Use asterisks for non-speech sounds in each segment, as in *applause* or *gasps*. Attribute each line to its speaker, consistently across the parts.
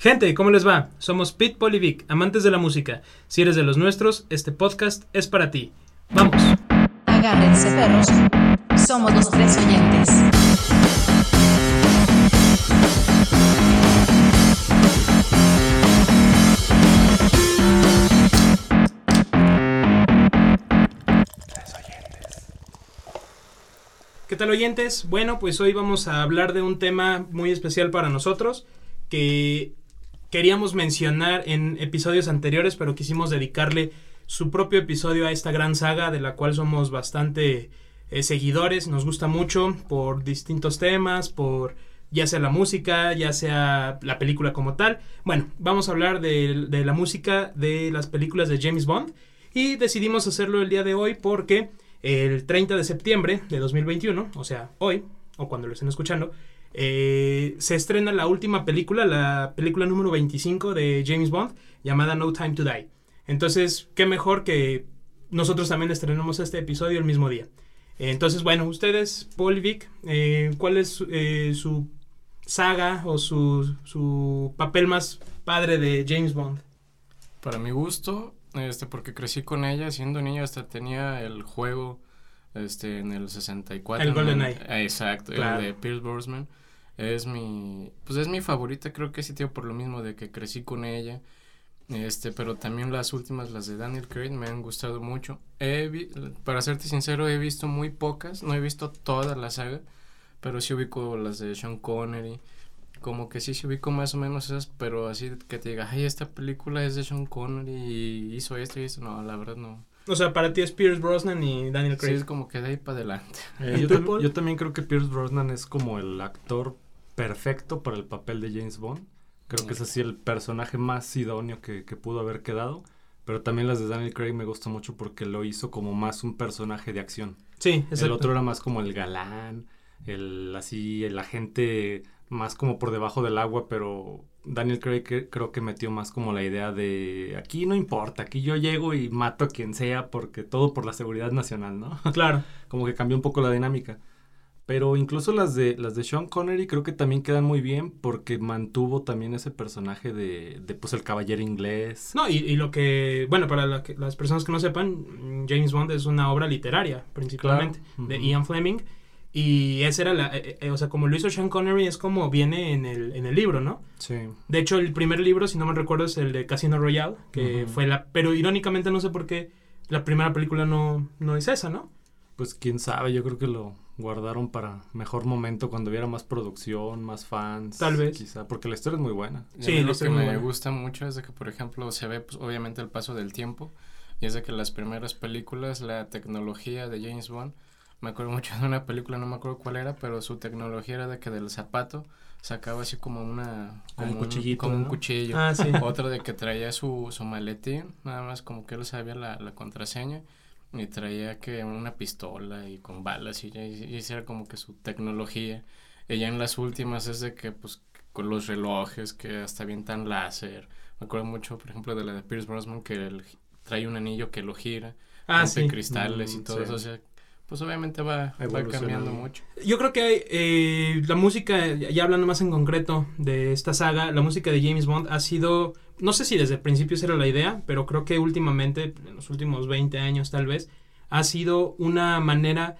Speaker 1: Gente, ¿cómo les va? Somos Pete Polivic, amantes de la música. Si eres de los nuestros, este podcast es para ti. ¡Vamos!
Speaker 2: Agárrense perros. Somos los tres oyentes.
Speaker 1: ¿Qué tal oyentes? Bueno, pues hoy vamos a hablar de un tema muy especial para nosotros que queríamos mencionar en episodios anteriores, pero quisimos dedicarle su propio episodio a esta gran saga de la cual somos bastante eh, seguidores, nos gusta mucho por distintos temas, por ya sea la música, ya sea la película como tal. Bueno, vamos a hablar de, de la música de las películas de James Bond y decidimos hacerlo el día de hoy porque el 30 de septiembre de 2021, o sea, hoy, o cuando lo estén escuchando, eh, se estrena la última película, la película número 25 de James Bond, llamada No Time to Die. Entonces, qué mejor que nosotros también estrenamos este episodio el mismo día. Entonces, bueno, ustedes, Paul y eh, ¿cuál es eh, su saga o su, su papel más padre de James Bond?
Speaker 3: Para mi gusto, este, porque crecí con ella, siendo niño hasta tenía el juego este, en el 64.
Speaker 1: El GoldenEye.
Speaker 3: Ah, exacto,
Speaker 1: Claro.
Speaker 3: el de Pierce Brosnan. Es mi, pues es mi favorita, creo que sí, tío, por lo mismo de que crecí con ella. Este, pero también las últimas, las de Daniel Craig, me han gustado mucho. He vi- para serte sincero, he visto muy pocas, no he visto toda la saga, pero sí ubico las de Sean Connery. Como que sí, sí ubico más o menos esas, pero así que te diga, ay, esta película es de Sean Connery y hizo esto y esto, no, la verdad no.
Speaker 1: O sea, para ti es Pierce Brosnan y Daniel
Speaker 3: Sí,
Speaker 1: Craig.
Speaker 3: es como que de ahí para adelante. *laughs*
Speaker 4: Eh,
Speaker 1: ¿Y
Speaker 4: yo, tam- también creo que Pierce Brosnan es como el actor perfecto para el papel de James Bond. Creo que es así el personaje más idóneo que, que pudo haber quedado. Pero también las de Daniel Craig me gusta mucho porque lo hizo como más un personaje de acción.
Speaker 1: Sí,
Speaker 4: El
Speaker 1: exacto.
Speaker 4: otro era más como el galán, el así, el agente más como por debajo del agua, pero Daniel Craig que- creo que metió más como la idea de aquí no importa, aquí yo llego y mato a quien sea porque todo por la seguridad nacional, ¿no? *laughs*
Speaker 1: Claro.
Speaker 4: como que cambió un poco la dinámica. Pero incluso las de las de Sean Connery creo que también quedan muy bien porque mantuvo también ese personaje de, de pues el caballero inglés.
Speaker 1: No, y, y lo que, bueno, para la que- las personas que no sepan, James Bond es una obra literaria, principalmente,
Speaker 4: Claro.
Speaker 1: de. Ian Fleming. Y esa era la, eh, eh, o sea, como lo hizo Sean Connery es como viene en el, en el libro, ¿no?
Speaker 4: Sí.
Speaker 1: De hecho, el primer libro, si no me recuerdo, es el de Casino Royale, que fue la, pero irónicamente no sé por qué la primera película no, no es esa, ¿no?
Speaker 4: Pues quién sabe, yo creo que lo guardaron para mejor momento cuando hubiera más producción, más fans.
Speaker 1: Tal vez.
Speaker 4: Quizá, porque la historia es muy buena.
Speaker 1: Sí,
Speaker 3: lo que me
Speaker 1: buena.
Speaker 3: gusta mucho es de que, por ejemplo, se ve pues, obviamente el paso del tiempo y es de que las primeras películas, la tecnología de James Bond, me acuerdo mucho de una película, no me acuerdo cuál era, pero su tecnología era de que del zapato sacaba así como una...
Speaker 4: Ah, un
Speaker 3: Como
Speaker 4: cuchillito,
Speaker 3: Como un cuchillo.
Speaker 1: Ah, sí.
Speaker 3: Otro de que traía su, su maletín, nada más como que él sabía la, la contraseña y traía que una pistola y con balas y, ya- y esa era como que su tecnología. Y ya en las últimas es de que pues con los relojes que hasta avientan láser. Me acuerdo mucho, por ejemplo, de la de Pierce Brosnan que él trae un anillo que lo gira,
Speaker 1: Ah, sí.
Speaker 3: cristales y
Speaker 4: Mm,
Speaker 3: todo
Speaker 4: sí.
Speaker 3: eso. O sea, pues obviamente va, va cambiando mucho.
Speaker 1: Yo creo que eh, la música, ya hablando más en concreto de esta saga, la música de James Bond ha sido, no sé si desde el principio esa era la idea, pero creo que últimamente, en los últimos 20 años tal vez, ha sido una manera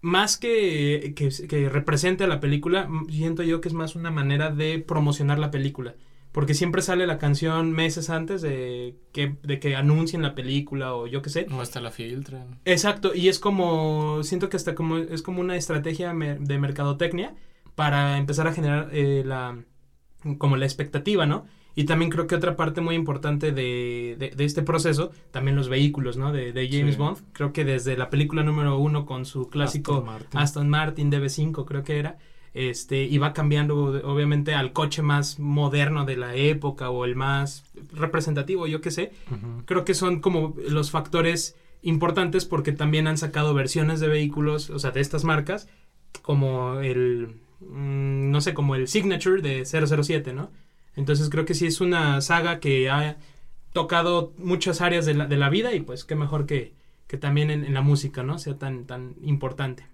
Speaker 1: más que, que, que represente a la película, siento yo que es más una manera de promocionar la película. Porque siempre sale la canción meses antes de que, de que anuncien la película o yo qué sé.
Speaker 3: O hasta la filtran.
Speaker 1: Exacto, y es como, siento que hasta como, es como una estrategia de mercadotecnia para empezar a generar eh, la, como la expectativa, ¿no? Y también creo que otra parte muy importante de, de, de este proceso, también los vehículos, ¿no? De, de James
Speaker 4: Sí.
Speaker 1: Bond, creo que desde la película número uno con su clásico
Speaker 4: Aston Martin.
Speaker 1: Aston Martin DB5 creo que era, este, y va cambiando obviamente al coche más moderno de la época o el más representativo, yo qué sé, creo que son como los factores importantes porque también han sacado versiones de vehículos, o sea, de estas marcas, como el, mm, no sé, como el Signature de 007, ¿no? Entonces creo que sí es una saga que ha tocado muchas áreas de la, de la vida y pues qué mejor que, que también en, en la música, ¿no? Sea tan, tan importante.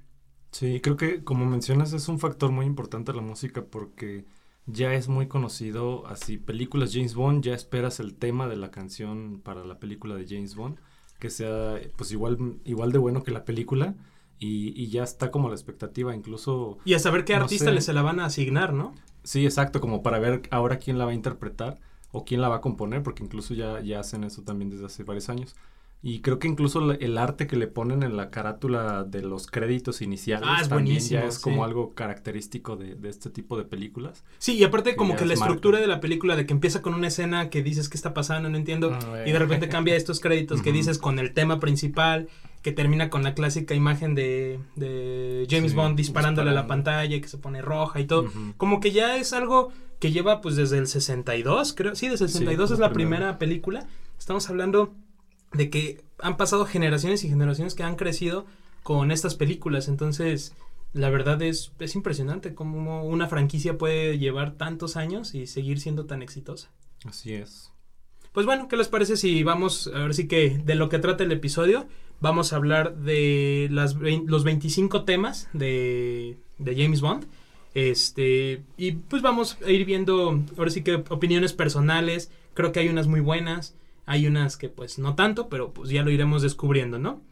Speaker 4: Sí, creo que como mencionas es un factor muy importante la música porque ya es muy conocido, así, películas James Bond, ya esperas el tema de la canción para la película de James Bond, que sea pues igual, igual de bueno que la película. Y, y ya está como la expectativa, incluso...
Speaker 1: Y a saber qué
Speaker 4: No
Speaker 1: artista le se la van a asignar, ¿no?
Speaker 4: Sí, exacto, como para ver ahora quién la va a interpretar o quién la va a componer, porque incluso ya, ya hacen eso también desde hace varios años. Y creo que incluso el arte que le ponen en la carátula de los créditos iniciales
Speaker 1: Ah, es
Speaker 4: también
Speaker 1: buenísimo,
Speaker 4: ya es
Speaker 1: sí.
Speaker 4: como algo característico de, de este tipo de películas.
Speaker 1: Sí, y aparte
Speaker 4: Que
Speaker 1: como que la
Speaker 4: es
Speaker 1: estructura de la película de que empieza con una escena que dices qué está pasando, no entiendo,
Speaker 3: Ah,
Speaker 1: y de repente cambia estos créditos que dices con el tema principal, que termina con la clásica imagen de, de James
Speaker 4: Sí,
Speaker 1: Bond disparándole a la pantalla y que se pone roja y todo. Como que ya es algo que lleva pues desde el 62, creo. Sí, desde el
Speaker 4: Sí,
Speaker 1: 62 es
Speaker 4: la primera
Speaker 1: película. Estamos hablando de que han pasado generaciones y generaciones que han crecido con estas películas. Entonces, la verdad es, es impresionante cómo una franquicia puede llevar tantos años y seguir siendo tan exitosa.
Speaker 4: Así es.
Speaker 1: Pues bueno, ¿qué les parece si vamos, a ver si que de lo que trata el episodio, vamos a hablar de las, los 25 temas de, de James Bond. Este, y pues vamos a ir viendo, ahora sí que opiniones personales, creo que hay unas muy buenas, hay unas que pues no tanto, pero pues ya lo iremos descubriendo, ¿no?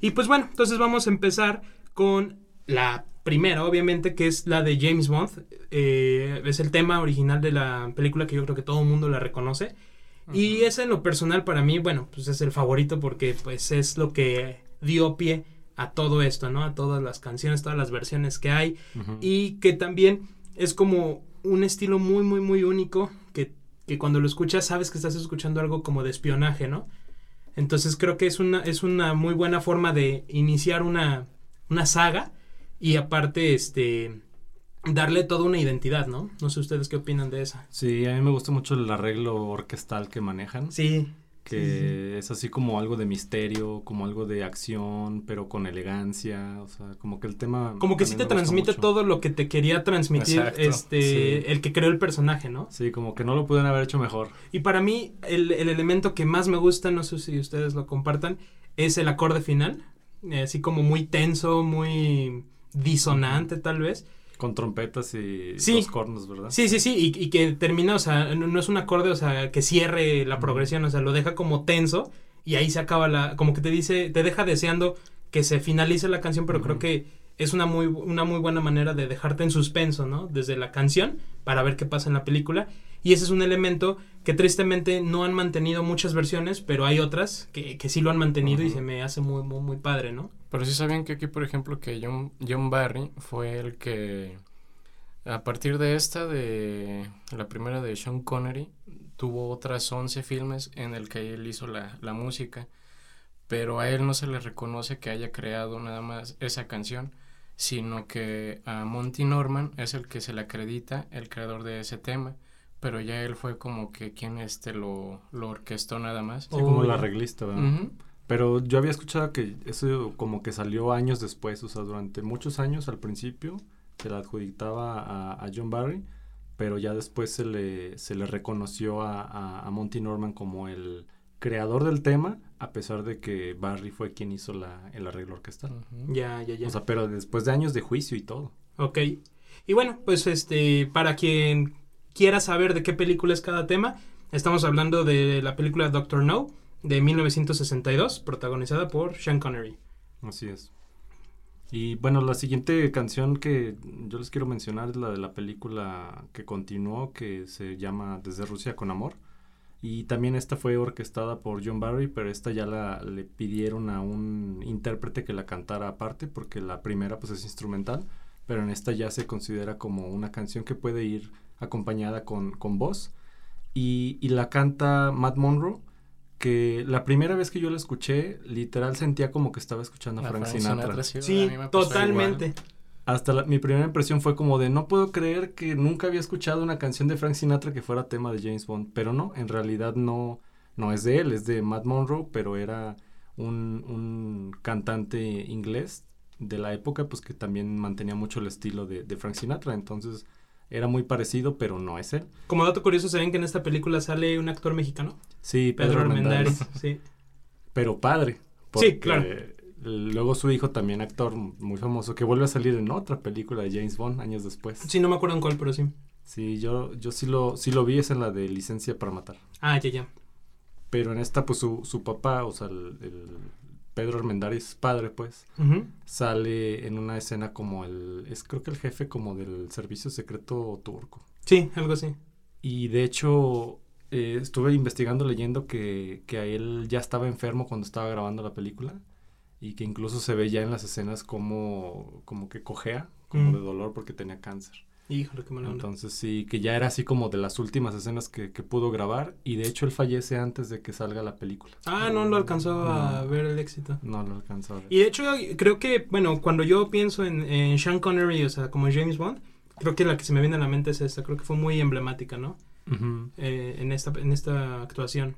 Speaker 1: Y pues bueno, entonces vamos a empezar con la primera, obviamente, que es la de James Bond. Eh, es el tema original de la película que yo creo que todo el mundo la reconoce. Y ese en lo personal para mí, bueno, pues es el favorito porque pues es lo que dio pie a todo esto, ¿no? A todas las canciones, todas las versiones que hay. Y que también es como un estilo muy, muy, muy único que, cuando lo escuchas sabes que estás escuchando algo como de espionaje, ¿no? Entonces creo que es una, es una muy buena forma de iniciar una, una saga y aparte, este, darle toda una identidad, ¿no? No sé ustedes qué opinan de esa.
Speaker 4: Sí, a mí me gusta mucho el arreglo orquestal que manejan.
Speaker 1: Sí.
Speaker 4: Que es así como algo de misterio, como algo de acción, pero con elegancia, o sea, como que el tema...
Speaker 1: Como que sí te transmite
Speaker 4: mucho.
Speaker 1: todo lo que te quería transmitir
Speaker 3: Exacto,
Speaker 1: este
Speaker 4: sí.
Speaker 1: el que creó el personaje, ¿no?
Speaker 4: Sí, como que no lo pudieron haber hecho mejor.
Speaker 1: Y para mí el, el elemento que más me gusta, no sé si ustedes lo compartan, es el acorde final, así como muy tenso, muy disonante tal vez.
Speaker 4: Con trompetas y
Speaker 1: Sí.
Speaker 4: los cornos, ¿verdad?
Speaker 1: Sí, sí, sí, y, y que termina, o sea, no, no es un acorde, o sea, que cierre la progresión, o sea, lo deja como tenso y ahí se acaba la, como que te dice, te deja deseando que se finalice la canción, pero creo que es una muy, una muy buena manera de dejarte en suspenso, ¿no? Desde la canción para ver qué pasa en la película. Y ese es un elemento que tristemente no han mantenido muchas versiones, pero hay otras que, que sí lo han mantenido y se me hace muy, muy, muy padre, ¿no?
Speaker 3: Pero sí sabían que aquí, por ejemplo, que John, John Barry fue el que, a partir de esta, de la primera de Sean Connery, tuvo otras 11 filmes en el que él hizo la, la música, pero a él no se le reconoce que haya creado nada más esa canción, sino que a Monty Norman es el que se le acredita el creador de ese tema, pero ya él fue como que quien este lo, lo orquestó nada más.
Speaker 4: Sí, como
Speaker 1: Oh,
Speaker 4: el arreglista, ¿verdad? Pero yo había escuchado que eso como que salió años después, o sea, durante muchos años al principio se le adjudicaba a, a John Barry, pero ya después se le, se le reconoció a, a- a Monty Norman como el creador del tema, a pesar de que Barry fue quien hizo la, el arreglo orquestal.
Speaker 1: Ya, ya, ya.
Speaker 4: O sea, pero después de años de juicio y todo.
Speaker 1: Ok. Y bueno, pues este, para quien quiera saber de qué película es cada tema, estamos hablando de la película Doctor No de 1962, protagonizada por Sean Connery.
Speaker 4: Así es. Y bueno, la siguiente canción que yo les quiero mencionar es la de la película que continuó, que se llama Desde Rusia con Amor. Y también esta fue orquestada por John Barry, pero esta ya la le pidieron a un intérprete que la cantara aparte, porque la primera pues es instrumental, pero en esta ya se considera como una canción que puede ir acompañada con, con voz. Y, y la canta Matt Monroe, que la primera vez que yo la escuché, literal sentía como que estaba escuchando a Frank,
Speaker 3: Frank
Speaker 4: Sinatra.
Speaker 3: sí,
Speaker 1: Sí,
Speaker 3: a mí me pasó
Speaker 1: totalmente.
Speaker 3: igual.
Speaker 4: Hasta la- mi primera impresión fue como de no puedo creer que nunca había escuchado una canción de Frank Sinatra que fuera tema de James Bond, pero no, en realidad no, no es de él, es de Matt Monroe, pero era un, un cantante inglés de la época, pues que también mantenía mucho el estilo de, de Frank Sinatra, entonces era muy parecido, pero no es él.
Speaker 1: Como dato curioso, ¿saben que en esta película sale un actor mexicano?
Speaker 4: Sí,
Speaker 1: Pedro,
Speaker 4: Pedro,
Speaker 1: Armendáriz. Sí.
Speaker 4: pero padre.
Speaker 1: Sí, claro.
Speaker 4: Luego su hijo también actor muy famoso que vuelve a salir en otra película de James Bond años después.
Speaker 1: sí, no me acuerdo en cuál, pero sí.
Speaker 4: Sí, yo, yo sí lo, sí lo vi, es en la de licencia para matar.
Speaker 1: Ah, ya, ya.
Speaker 4: Pero en esta, pues su, su papá, o sea, el, el Pedro Armendáriz padre, pues, sale en una escena como el, es creo que el jefe como del servicio secreto turco.
Speaker 1: Sí, algo así.
Speaker 4: Y de hecho, eh, estuve investigando, leyendo que, que a él ya estaba enfermo cuando estaba grabando la película y que incluso se ve ya en las escenas como, como que cojea, como
Speaker 1: Mm.
Speaker 4: de dolor porque tenía cáncer.
Speaker 1: Híjole, qué mala onda.
Speaker 4: Entonces sí, que ya era así como de las últimas escenas que, que pudo grabar y de hecho él fallece antes de que salga la película.
Speaker 1: Ah, no lo alcanzó a ver el éxito.
Speaker 4: No lo alcanzó a ver.
Speaker 1: Y de hecho, creo que, bueno, cuando yo pienso en, en Sean Connery, o sea, como James Bond, creo que la que se me viene a la mente es esta. Creo que fue muy emblemática, ¿no? Eh, en, esta, en esta actuación.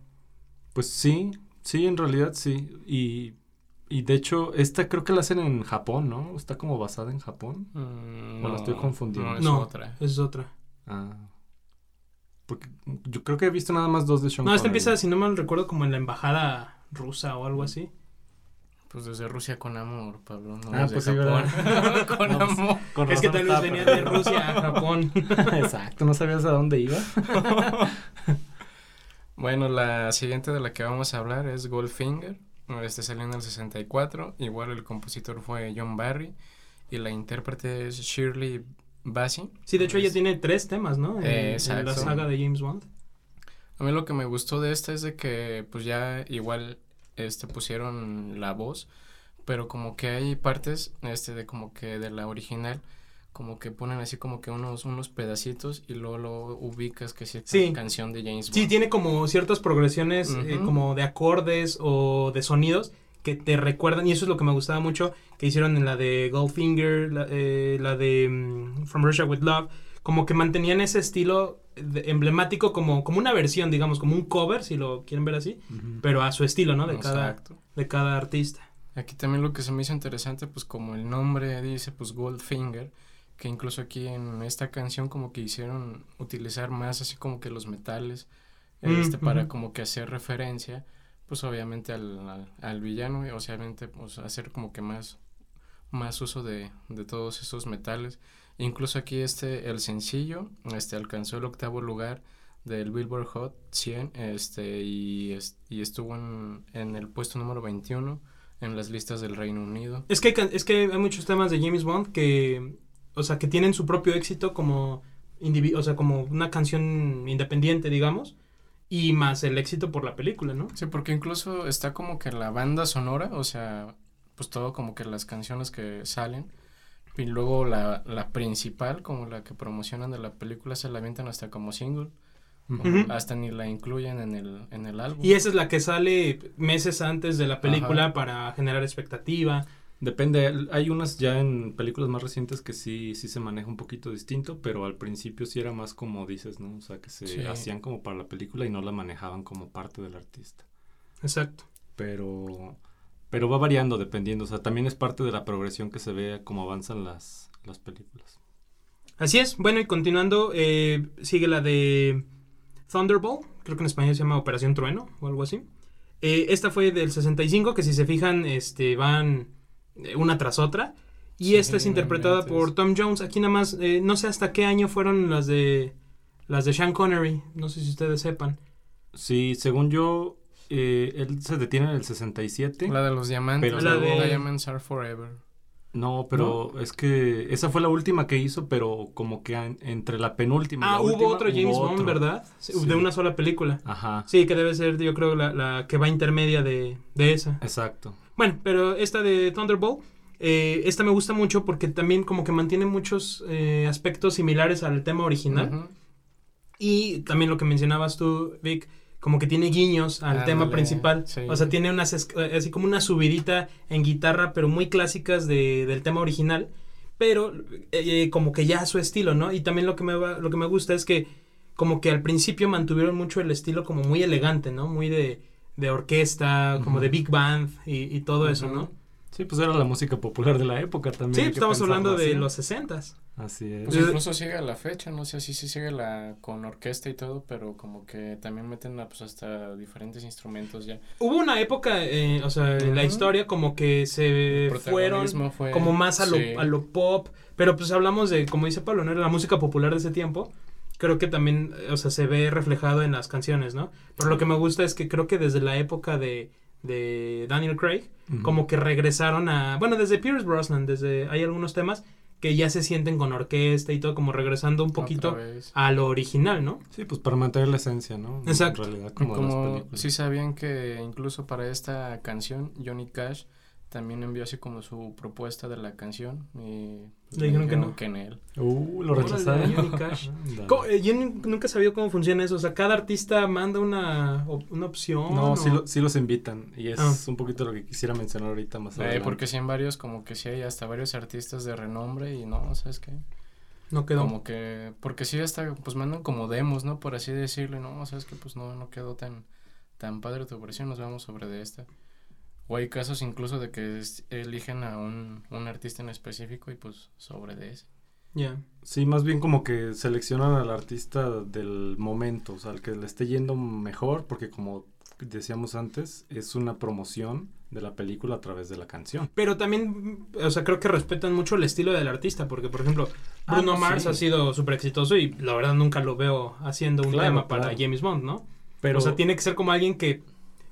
Speaker 4: Pues sí, sí, en realidad sí. Y, y de hecho, esta creo que la hacen en Japón, ¿no? Está como basada en Japón.
Speaker 3: Mm,
Speaker 4: ¿O la estoy confundiendo?
Speaker 3: No, es
Speaker 1: no,
Speaker 3: otra.
Speaker 1: esa es otra.
Speaker 4: Ah. Porque yo creo que he visto nada más dos de Sean
Speaker 1: No, esta
Speaker 4: Connery.
Speaker 1: empieza, si no mal recuerdo, como en la embajada rusa o algo así.
Speaker 3: Pues desde Rusia con amor, Pablo. No
Speaker 4: Ah, pues sí,
Speaker 3: Japón. *laughs* *laughs* con
Speaker 4: No, pues,
Speaker 3: amor.
Speaker 4: Con
Speaker 1: Es que tal vez venía de. Rusia a Japón. *laughs*
Speaker 4: Exacto, no sabías a dónde iba.
Speaker 3: Bueno, la siguiente de la que vamos a hablar es Goldfinger. Este salió en el 64. Igual el compositor fue John Barry. Y la intérprete es Shirley Bassey.
Speaker 1: Sí, de hecho ella tiene tres temas, ¿no? En,
Speaker 3: Eh,
Speaker 1: en la saga de James Bond.
Speaker 3: A mí lo que me gustó de esta es de que pues ya igual este pusieron la voz, pero como que hay partes este de como que de la original como que ponen así como que unos unos pedacitos y luego lo ubicas que es cierta
Speaker 1: Sí.
Speaker 3: canción de James Bond.
Speaker 1: Sí, tiene como ciertas progresiones eh, como de acordes o de sonidos que te recuerdan, y eso es lo que me gustaba mucho que hicieron en la de Goldfinger, la, eh, la de mm, From Russia with Love, como que mantenían ese estilo de- emblemático como, como una versión, digamos, como un cover, si lo quieren ver así, pero a su estilo, ¿no? De cada, de cada artista.
Speaker 3: Aquí también lo que se me hizo interesante, pues como el nombre dice, pues Goldfinger, que incluso aquí en esta canción como que hicieron utilizar más así como que los metales,
Speaker 1: Mm,
Speaker 3: este, para
Speaker 1: ujú.
Speaker 3: como que hacer referencia, pues obviamente al, al, al villano y obviamente pues hacer como que más, más uso de, de todos esos metales. Incluso aquí este, el sencillo, este, alcanzó el octavo lugar del Billboard Hot 100, este, y, es- y estuvo en, en el puesto número 21 en las listas del Reino Unido.
Speaker 1: Es que, es que hay muchos temas de James Bond que, o sea, que tienen su propio éxito como, o sea, como una canción independiente, digamos, y más el éxito por la película, ¿no?
Speaker 3: Sí, porque incluso está como que la banda sonora, o sea, pues todo como que las canciones que salen, y luego la, la principal, como la que promocionan de la película, se la avientan hasta como single, como
Speaker 1: Ujú.
Speaker 3: hasta ni la incluyen en el, en el álbum.
Speaker 1: Y esa es la que sale meses antes de la película
Speaker 3: Ajá.
Speaker 1: para generar expectativa.
Speaker 4: Depende, hay unas ya en películas más recientes que sí, sí se maneja un poquito distinto, pero al principio sí era más como dices, ¿no? O sea, que se
Speaker 3: Sí.
Speaker 4: hacían como para la película y no la manejaban como parte del artista.
Speaker 1: Exacto.
Speaker 4: Pero, pero va variando dependiendo, o sea, también es parte de la progresión que se ve cómo avanzan las, las películas.
Speaker 1: Así es. Bueno, y continuando, eh, sigue la de Thunderbolt. Creo que en español se llama Operación Trueno o algo así. Eh, esta fue del 65, que si se fijan, este, van una tras otra. Y
Speaker 3: Sí,
Speaker 1: esta es interpretada por Tom Jones. Aquí nada más, eh, no sé hasta qué año fueron las de las de Sean Connery. No sé si ustedes sepan.
Speaker 4: Sí, según yo, eh, él se detiene en el 67.
Speaker 3: La de los diamantes,
Speaker 4: Pero
Speaker 1: La de-
Speaker 3: Diamonds Are Forever.
Speaker 4: No, pero es que esa fue la última que hizo, pero como que an- entre la penúltima y
Speaker 1: Ah,
Speaker 4: la
Speaker 1: hubo
Speaker 4: última,
Speaker 1: otro James
Speaker 4: hubo
Speaker 1: Bond,
Speaker 4: otro.
Speaker 1: ¿verdad? Sí,
Speaker 4: Sí.
Speaker 1: De una sola película.
Speaker 4: Ajá,
Speaker 1: Sí, que debe ser, yo creo, la, la que va intermedia de, de esa.
Speaker 4: exacto.
Speaker 1: Bueno, pero esta de Thunderbolt, eh, esta me gusta mucho porque también como que mantiene muchos eh, aspectos similares al tema original. Y también lo que mencionabas tú, Vic, como que tiene guiños al tema principal.
Speaker 3: sí.
Speaker 1: O sea, tiene unas, eh, así como una subidita en guitarra, pero muy clásicas de, del tema original. Pero eh, como que ya a su estilo, ¿no? Y también lo que, me va- lo que me gusta es que como que al principio mantuvieron mucho el estilo como muy elegante, ¿no? Muy de, de orquesta, como de big band y, y todo eso. ¿no?
Speaker 4: Sí, pues era la música popular de la época también.
Speaker 1: Sí,
Speaker 4: que
Speaker 1: estamos hablando de
Speaker 4: así.
Speaker 1: los sesentas.
Speaker 4: Así es.
Speaker 3: Pues
Speaker 1: Yo-
Speaker 3: incluso sigue a la fecha, no sé si sí sigue la con orquesta y todo, pero como que también meten a, pues hasta diferentes instrumentos ya.
Speaker 1: Hubo una época, eh, o sea, en la historia como que se fueron
Speaker 3: fue-
Speaker 1: como más a lo,
Speaker 3: sí.
Speaker 1: a lo pop, pero pues hablamos de, como dice Pablo, ¿no? Era la música popular de ese tiempo creo que también, o sea, se ve reflejado en las canciones, ¿no? Pero lo que me gusta es que creo que desde la época de, de Daniel Craig, como que regresaron a, bueno, desde Pierce Brosnan, desde, hay algunos temas que ya se sienten con orquesta y todo, como regresando un poquito a lo original, ¿no?
Speaker 4: Sí, pues para mantener la esencia, ¿no?
Speaker 1: Exacto.
Speaker 4: En realidad, como,
Speaker 3: Como
Speaker 4: películas.
Speaker 3: sí sabían que incluso para esta canción Johnny Cash también envió así como su propuesta de la canción y pues,
Speaker 1: Le dijeron que no.
Speaker 3: que en él.
Speaker 4: Uh, lo rechazaron. *laughs*
Speaker 1: Eh, Yo nun- nunca he sabido cómo funciona eso, o sea, cada artista manda una, op- una opción.
Speaker 4: No,
Speaker 1: o-
Speaker 4: sí, lo- sí los invitan. Y es
Speaker 1: Ah.
Speaker 4: un poquito lo que quisiera mencionar ahorita más
Speaker 3: Eh,
Speaker 4: adelante.
Speaker 3: porque sí en varios como que sí hay hasta varios artistas de renombre y no, ¿sabes qué?
Speaker 1: no quedó.
Speaker 3: Como que porque sí hasta pues mandan como demos, ¿no? Por así decirlo, no, ¿sabes qué? Pues no no quedó tan tan padre tu versión, nos vamos sobre de esta. O hay casos incluso de que es- eligen a un, un artista en específico y pues sobre de ese.
Speaker 1: Ya.
Speaker 4: Sí, más bien como que seleccionan al artista del momento, o sea, al que le esté yendo mejor, porque como decíamos antes, es una promoción de la película a través de la canción.
Speaker 1: Pero también, o sea, creo que respetan mucho el estilo del artista, porque, por ejemplo,
Speaker 4: Ah,
Speaker 1: Bruno
Speaker 4: no,
Speaker 1: Mars
Speaker 4: sí.
Speaker 1: ha sido súper exitoso y la verdad nunca lo veo haciendo un
Speaker 4: Claro,
Speaker 1: tema para
Speaker 4: claro.
Speaker 1: James Bond, ¿no?
Speaker 4: Pero
Speaker 1: o sea, tiene que ser como alguien que,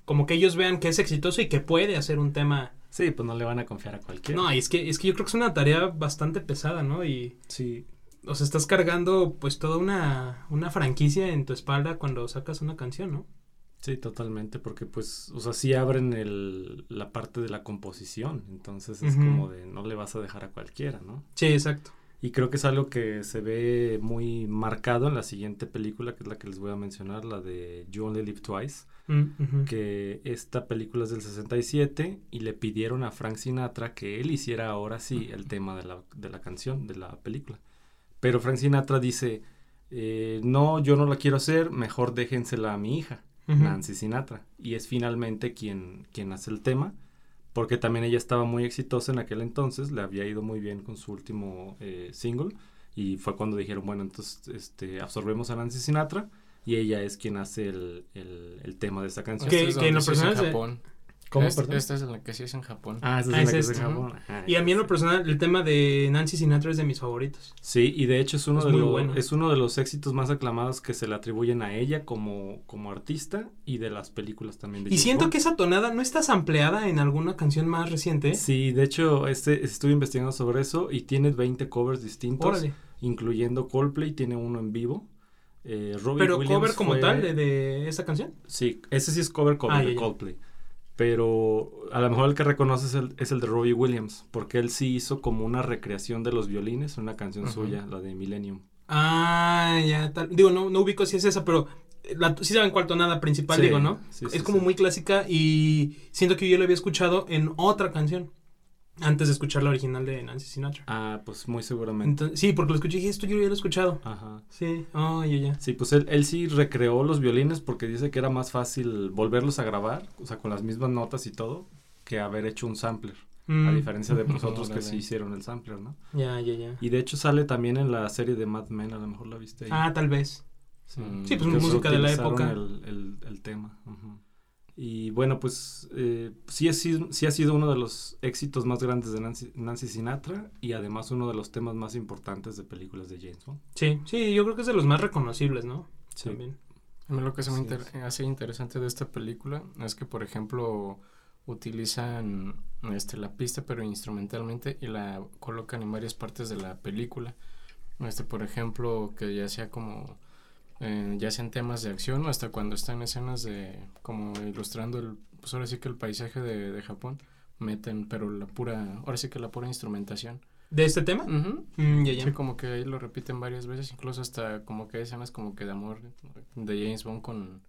Speaker 1: como que ellos vean que es exitoso y que puede hacer un tema.
Speaker 4: sí, pues no le van a confiar a cualquiera.
Speaker 1: No, y es que, es que yo creo que es una tarea bastante pesada, ¿no? Y,
Speaker 4: Sí,
Speaker 1: o sea, estás cargando pues toda una, una franquicia en tu espalda cuando sacas una canción, ¿no?
Speaker 4: sí, totalmente, porque pues, o sea, sí abren el, la parte de la composición, entonces es como de no le vas a dejar a cualquiera, ¿no?
Speaker 1: Sí, exacto.
Speaker 4: Y creo que es algo que se ve muy marcado en la siguiente película, que es la que les voy a mencionar, la de You Only Live Twice.
Speaker 1: Mm,
Speaker 4: que esta película es del 67 y le pidieron a Frank Sinatra que él hiciera ahora sí el tema de la, de la canción, de la película. Pero Frank Sinatra dice, eh, no, yo no la quiero hacer, mejor déjensela a mi hija,
Speaker 1: Ujú.
Speaker 4: Nancy Sinatra. Y es finalmente quien, quien hace el tema, porque también ella estaba muy exitosa en aquel entonces, le había ido muy bien con su último eh, single. Y fue cuando dijeron, bueno, entonces este, absorbemos a Nancy Sinatra y ella es quien hace el, el, el tema de esta canción.
Speaker 1: Que-
Speaker 3: Este es
Speaker 1: en lo
Speaker 3: es en
Speaker 1: personal es de-
Speaker 3: Japón.
Speaker 4: ¿Cómo,
Speaker 3: Este-? Esta es la que sí es en Japón.
Speaker 4: Ah, esa es
Speaker 1: Ah,
Speaker 4: la
Speaker 1: es
Speaker 4: que es
Speaker 1: esta.
Speaker 4: de Japón. Ajá,
Speaker 1: Y a mí en lo personal, el tema de Nancy Sinatra es de mis favoritos.
Speaker 4: Sí, y de hecho es uno,
Speaker 1: Es
Speaker 4: de,
Speaker 1: bueno.
Speaker 4: es uno de los éxitos más aclamados que se le atribuyen a ella como, como artista y de las películas también de
Speaker 1: Y siento que esa tonada no está sampleada en alguna canción más reciente.
Speaker 4: Sí, de hecho este, estuve investigando sobre eso y tiene 20 covers distintos,
Speaker 1: Órale.
Speaker 4: incluyendo Coldplay, tiene uno en vivo. Eh, Robbie
Speaker 1: Pero
Speaker 4: Williams
Speaker 1: cover como
Speaker 4: fue-
Speaker 1: tal de, de esta canción.
Speaker 4: Sí, ese sí es cover cover
Speaker 1: Ah,
Speaker 4: de
Speaker 1: ya, ya.
Speaker 4: Coldplay. Pero a lo mejor el que reconoces es el, es el de Robbie Williams, porque él sí hizo como una recreación de los violines, una canción suya, la de Millennium.
Speaker 1: Ah, ya tal. Digo, no, no ubico si es esa, pero la, sí saben cuál tonada principal,
Speaker 4: Sí,
Speaker 1: digo, ¿no?
Speaker 4: sí,
Speaker 1: es como muy clásica y siento que yo la había escuchado en otra canción antes de escuchar la original de Nancy Sinatra.
Speaker 4: Ah, pues muy seguramente.
Speaker 1: Entonces, sí, porque lo escuché y dije, esto yo ya lo he escuchado.
Speaker 4: Ajá.
Speaker 1: Sí, oh, ya, ya.
Speaker 4: Sí, pues él, él sí recreó los violines porque dice que era más fácil volverlos a grabar, o sea, con las mismas notas y todo, que haber hecho un sampler. A
Speaker 1: Mm,
Speaker 4: diferencia de nosotros que *laughs* sí hicieron el sampler, ¿no?
Speaker 1: Ya, ya, ya.
Speaker 4: Y de hecho sale también en la serie de Mad Men, a lo mejor la viste ahí.
Speaker 1: Ah, tal vez.
Speaker 4: Sí,
Speaker 3: Mm.
Speaker 1: Sí, pues música de la época.
Speaker 4: El, el, el tema. ujú. Y bueno, pues eh, sí, ha sido, sí ha sido uno de los éxitos más grandes de Nancy, Nancy Sinatra y además uno de los temas más importantes de películas de James Bond.
Speaker 1: Sí, sí, yo creo que es de los más reconocibles, ¿no?
Speaker 4: Sí.
Speaker 1: También.
Speaker 3: A mí lo que se me
Speaker 4: Así
Speaker 3: inter-
Speaker 4: es.
Speaker 3: hace interesante de esta película es que, por ejemplo, utilizan este, la pista pero instrumentalmente y la colocan en varias partes de la película. Este, por ejemplo, que ya sea como, eh, ya sean temas de acción o hasta cuando están escenas de, como ilustrando el, pues ahora sí que el paisaje de, de Japón, meten, pero la pura, ahora sí que la pura instrumentación.
Speaker 1: ¿De este tema?
Speaker 3: Ujú.
Speaker 1: Mm, ya, ya.
Speaker 3: Sí, como que ahí lo repiten varias veces, incluso hasta como que hay escenas como que de amor de James Bond con,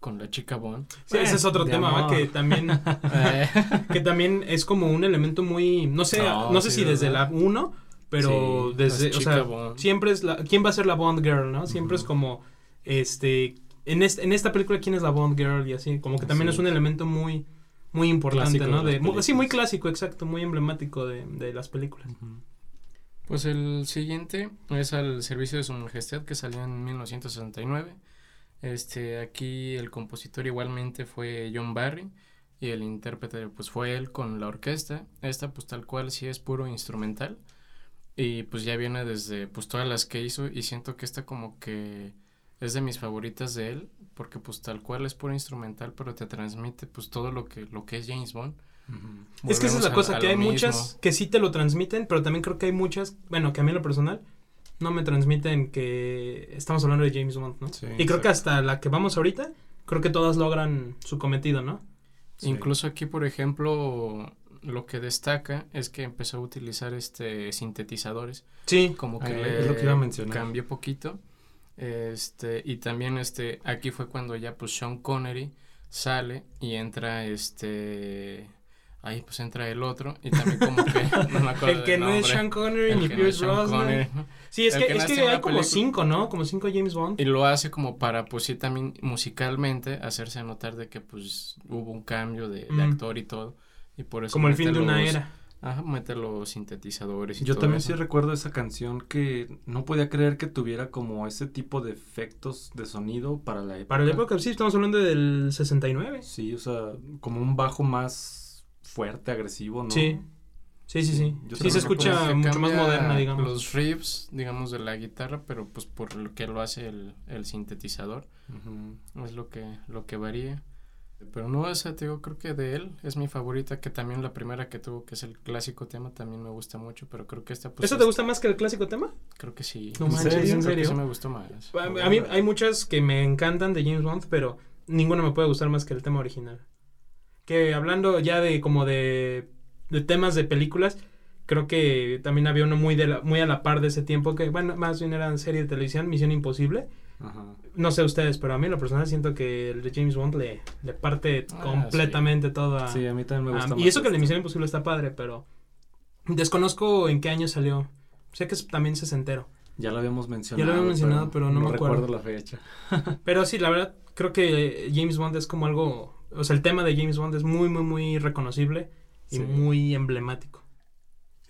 Speaker 3: con la chica Bond.
Speaker 1: Sí, ese es otro
Speaker 4: De
Speaker 1: tema, que también
Speaker 3: Eh, *laughs*
Speaker 1: que también es como un elemento muy no sé, no,
Speaker 3: No,
Speaker 1: sé
Speaker 3: sí,
Speaker 1: si desde
Speaker 3: ¿verdad?
Speaker 1: la 1, pero
Speaker 3: Sí,
Speaker 1: desde, o sea, siempre es la quién va a ser la Bond girl, ¿no? Siempre es como este en este, en esta película quién es la Bond girl y así, como que también
Speaker 4: Sí.
Speaker 1: es un elemento muy muy importante,
Speaker 4: Clásico
Speaker 1: ¿no?
Speaker 4: de
Speaker 1: sí, muy clásico, exacto, muy emblemático de, de las películas.
Speaker 3: Pues el siguiente es al servicio de su majestad que salió en 1969. Este, aquí el compositor igualmente fue John Barry y el intérprete pues fue él con la orquesta. Esta pues tal cual sí es puro instrumental. Y pues ya viene desde pues todas las que hizo y siento que esta como que es de mis favoritas de él porque pues tal cual es puro instrumental pero te transmite pues todo lo que lo que es James Bond.
Speaker 1: Es que esa es la cosa,
Speaker 3: a
Speaker 1: que hay
Speaker 3: mismo.
Speaker 1: muchas que sí te lo transmiten, pero también creo que hay muchas, bueno, que a mí en lo personal no me transmiten que estamos hablando de James Bond, ¿no?
Speaker 4: Sí,
Speaker 1: y creo que hasta la que vamos ahorita, creo que todas logran su cometido, ¿no?
Speaker 4: Sí.
Speaker 3: Incluso aquí, por ejemplo, lo que destaca es que empezó a utilizar este sintetizadores,
Speaker 1: Sí,
Speaker 3: como que
Speaker 4: Eh,
Speaker 3: le
Speaker 4: es lo que iba a mencionar.
Speaker 3: cambió poquito. Este, y también este aquí fue cuando ya pues Sean Connery sale y entra este ahí pues entra el otro y también como que *laughs* no me acuerdo
Speaker 1: el que
Speaker 3: del
Speaker 1: no es. Sean Connery
Speaker 3: El
Speaker 1: ni
Speaker 3: no
Speaker 1: Pierce
Speaker 3: Sean
Speaker 1: Brosnan. Sí, es
Speaker 3: el
Speaker 1: que,
Speaker 3: que
Speaker 1: es
Speaker 3: no
Speaker 1: que hay como cinco, ¿no? Como cinco James Bond.
Speaker 3: Y lo hace como para, pues sí, también musicalmente hacerse notar de que pues hubo un cambio de, de
Speaker 1: Mm.
Speaker 3: actor y todo. Y por eso
Speaker 1: como el fin de una era.
Speaker 3: Ajá, mete los sintetizadores y
Speaker 4: Yo
Speaker 3: todo
Speaker 4: también
Speaker 3: eso.
Speaker 4: sí recuerdo esa canción que no podía creer que tuviera como ese tipo de efectos de sonido para la época.
Speaker 1: Para la época, sí, estamos hablando del 69.
Speaker 4: Sí, o sea, como un bajo más fuerte, agresivo, ¿no?
Speaker 1: Sí. Sí, sí, sí.
Speaker 4: Yo
Speaker 1: Sí,
Speaker 4: también
Speaker 1: se escucha mucho más moderna, digamos.
Speaker 3: Los riffs, digamos, de la guitarra, pero pues por lo que lo hace el, el sintetizador.
Speaker 4: Ujú.
Speaker 3: Es lo que, lo que varía. Pero no, esa, te digo, creo que de él es mi favorita, que también la primera que tuvo, que es el clásico tema, también me gusta mucho, pero creo que esta, pues...
Speaker 1: ¿Eso te gusta más que el clásico tema?
Speaker 3: Creo que sí.
Speaker 1: No
Speaker 4: ¿En
Speaker 1: manches,
Speaker 4: serio?
Speaker 1: ¿en
Speaker 3: Creo que
Speaker 1: serio?
Speaker 3: sí me gustó más.
Speaker 1: A, a mí hay muchas que me encantan de James Bond, pero ninguno me puede gustar más que el tema original. Que hablando ya de como de, de temas de películas, creo que también había uno muy de la- muy a la par de ese tiempo que bueno, más bien era serie de televisión, Misión Imposible.
Speaker 4: Ajá.
Speaker 1: No sé ustedes, pero a mí en lo personal siento que el de James Bond le, le parte
Speaker 3: Ah,
Speaker 1: completamente todo a,
Speaker 4: Sí, a mí también me gusta
Speaker 1: y eso que el de
Speaker 4: este.
Speaker 1: Misión Imposible está padre, pero desconozco en qué año salió. Sé que es también sesentero.
Speaker 4: Ya lo habíamos mencionado.
Speaker 1: Ya lo habíamos mencionado, pero no me acuerdo.
Speaker 4: recuerdo la fecha. *laughs*
Speaker 1: Pero sí, la verdad, creo que James Bond es como algo. O sea, el tema de James Bond es muy, muy, muy reconocible y
Speaker 4: Sí.
Speaker 1: muy emblemático.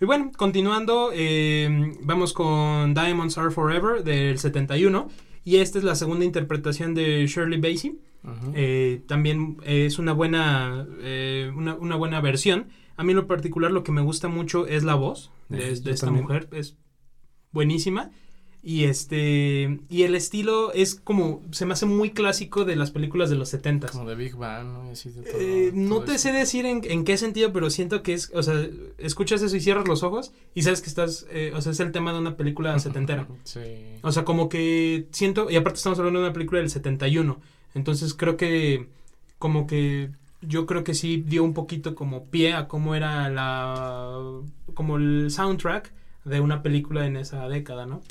Speaker 1: Y bueno, continuando, eh, vamos con Diamonds Are Forever del 71. Y esta es la segunda interpretación de Shirley Bassey. Eh, también es una buena, eh, una, una buena versión. A mí en lo particular lo que me gusta mucho es la voz de, esta
Speaker 4: también.
Speaker 1: mujer. Es buenísima. Y este y el estilo es como se me hace muy clásico de las películas de los 70
Speaker 3: Como de Big Bang, ¿no? Y así de todo-
Speaker 1: Eh, no te
Speaker 3: eso.
Speaker 1: sé decir en, en qué sentido, pero siento que es, o sea, escuchas eso y cierras los ojos y sabes que estás, eh, o sea, es el tema de una película setentera.
Speaker 3: Sí.
Speaker 1: O sea, como que siento, y aparte estamos hablando de una película del 71, entonces creo que, como que, yo creo que sí dio un poquito como pie a cómo era la, como el soundtrack de una película en esa década, ¿no?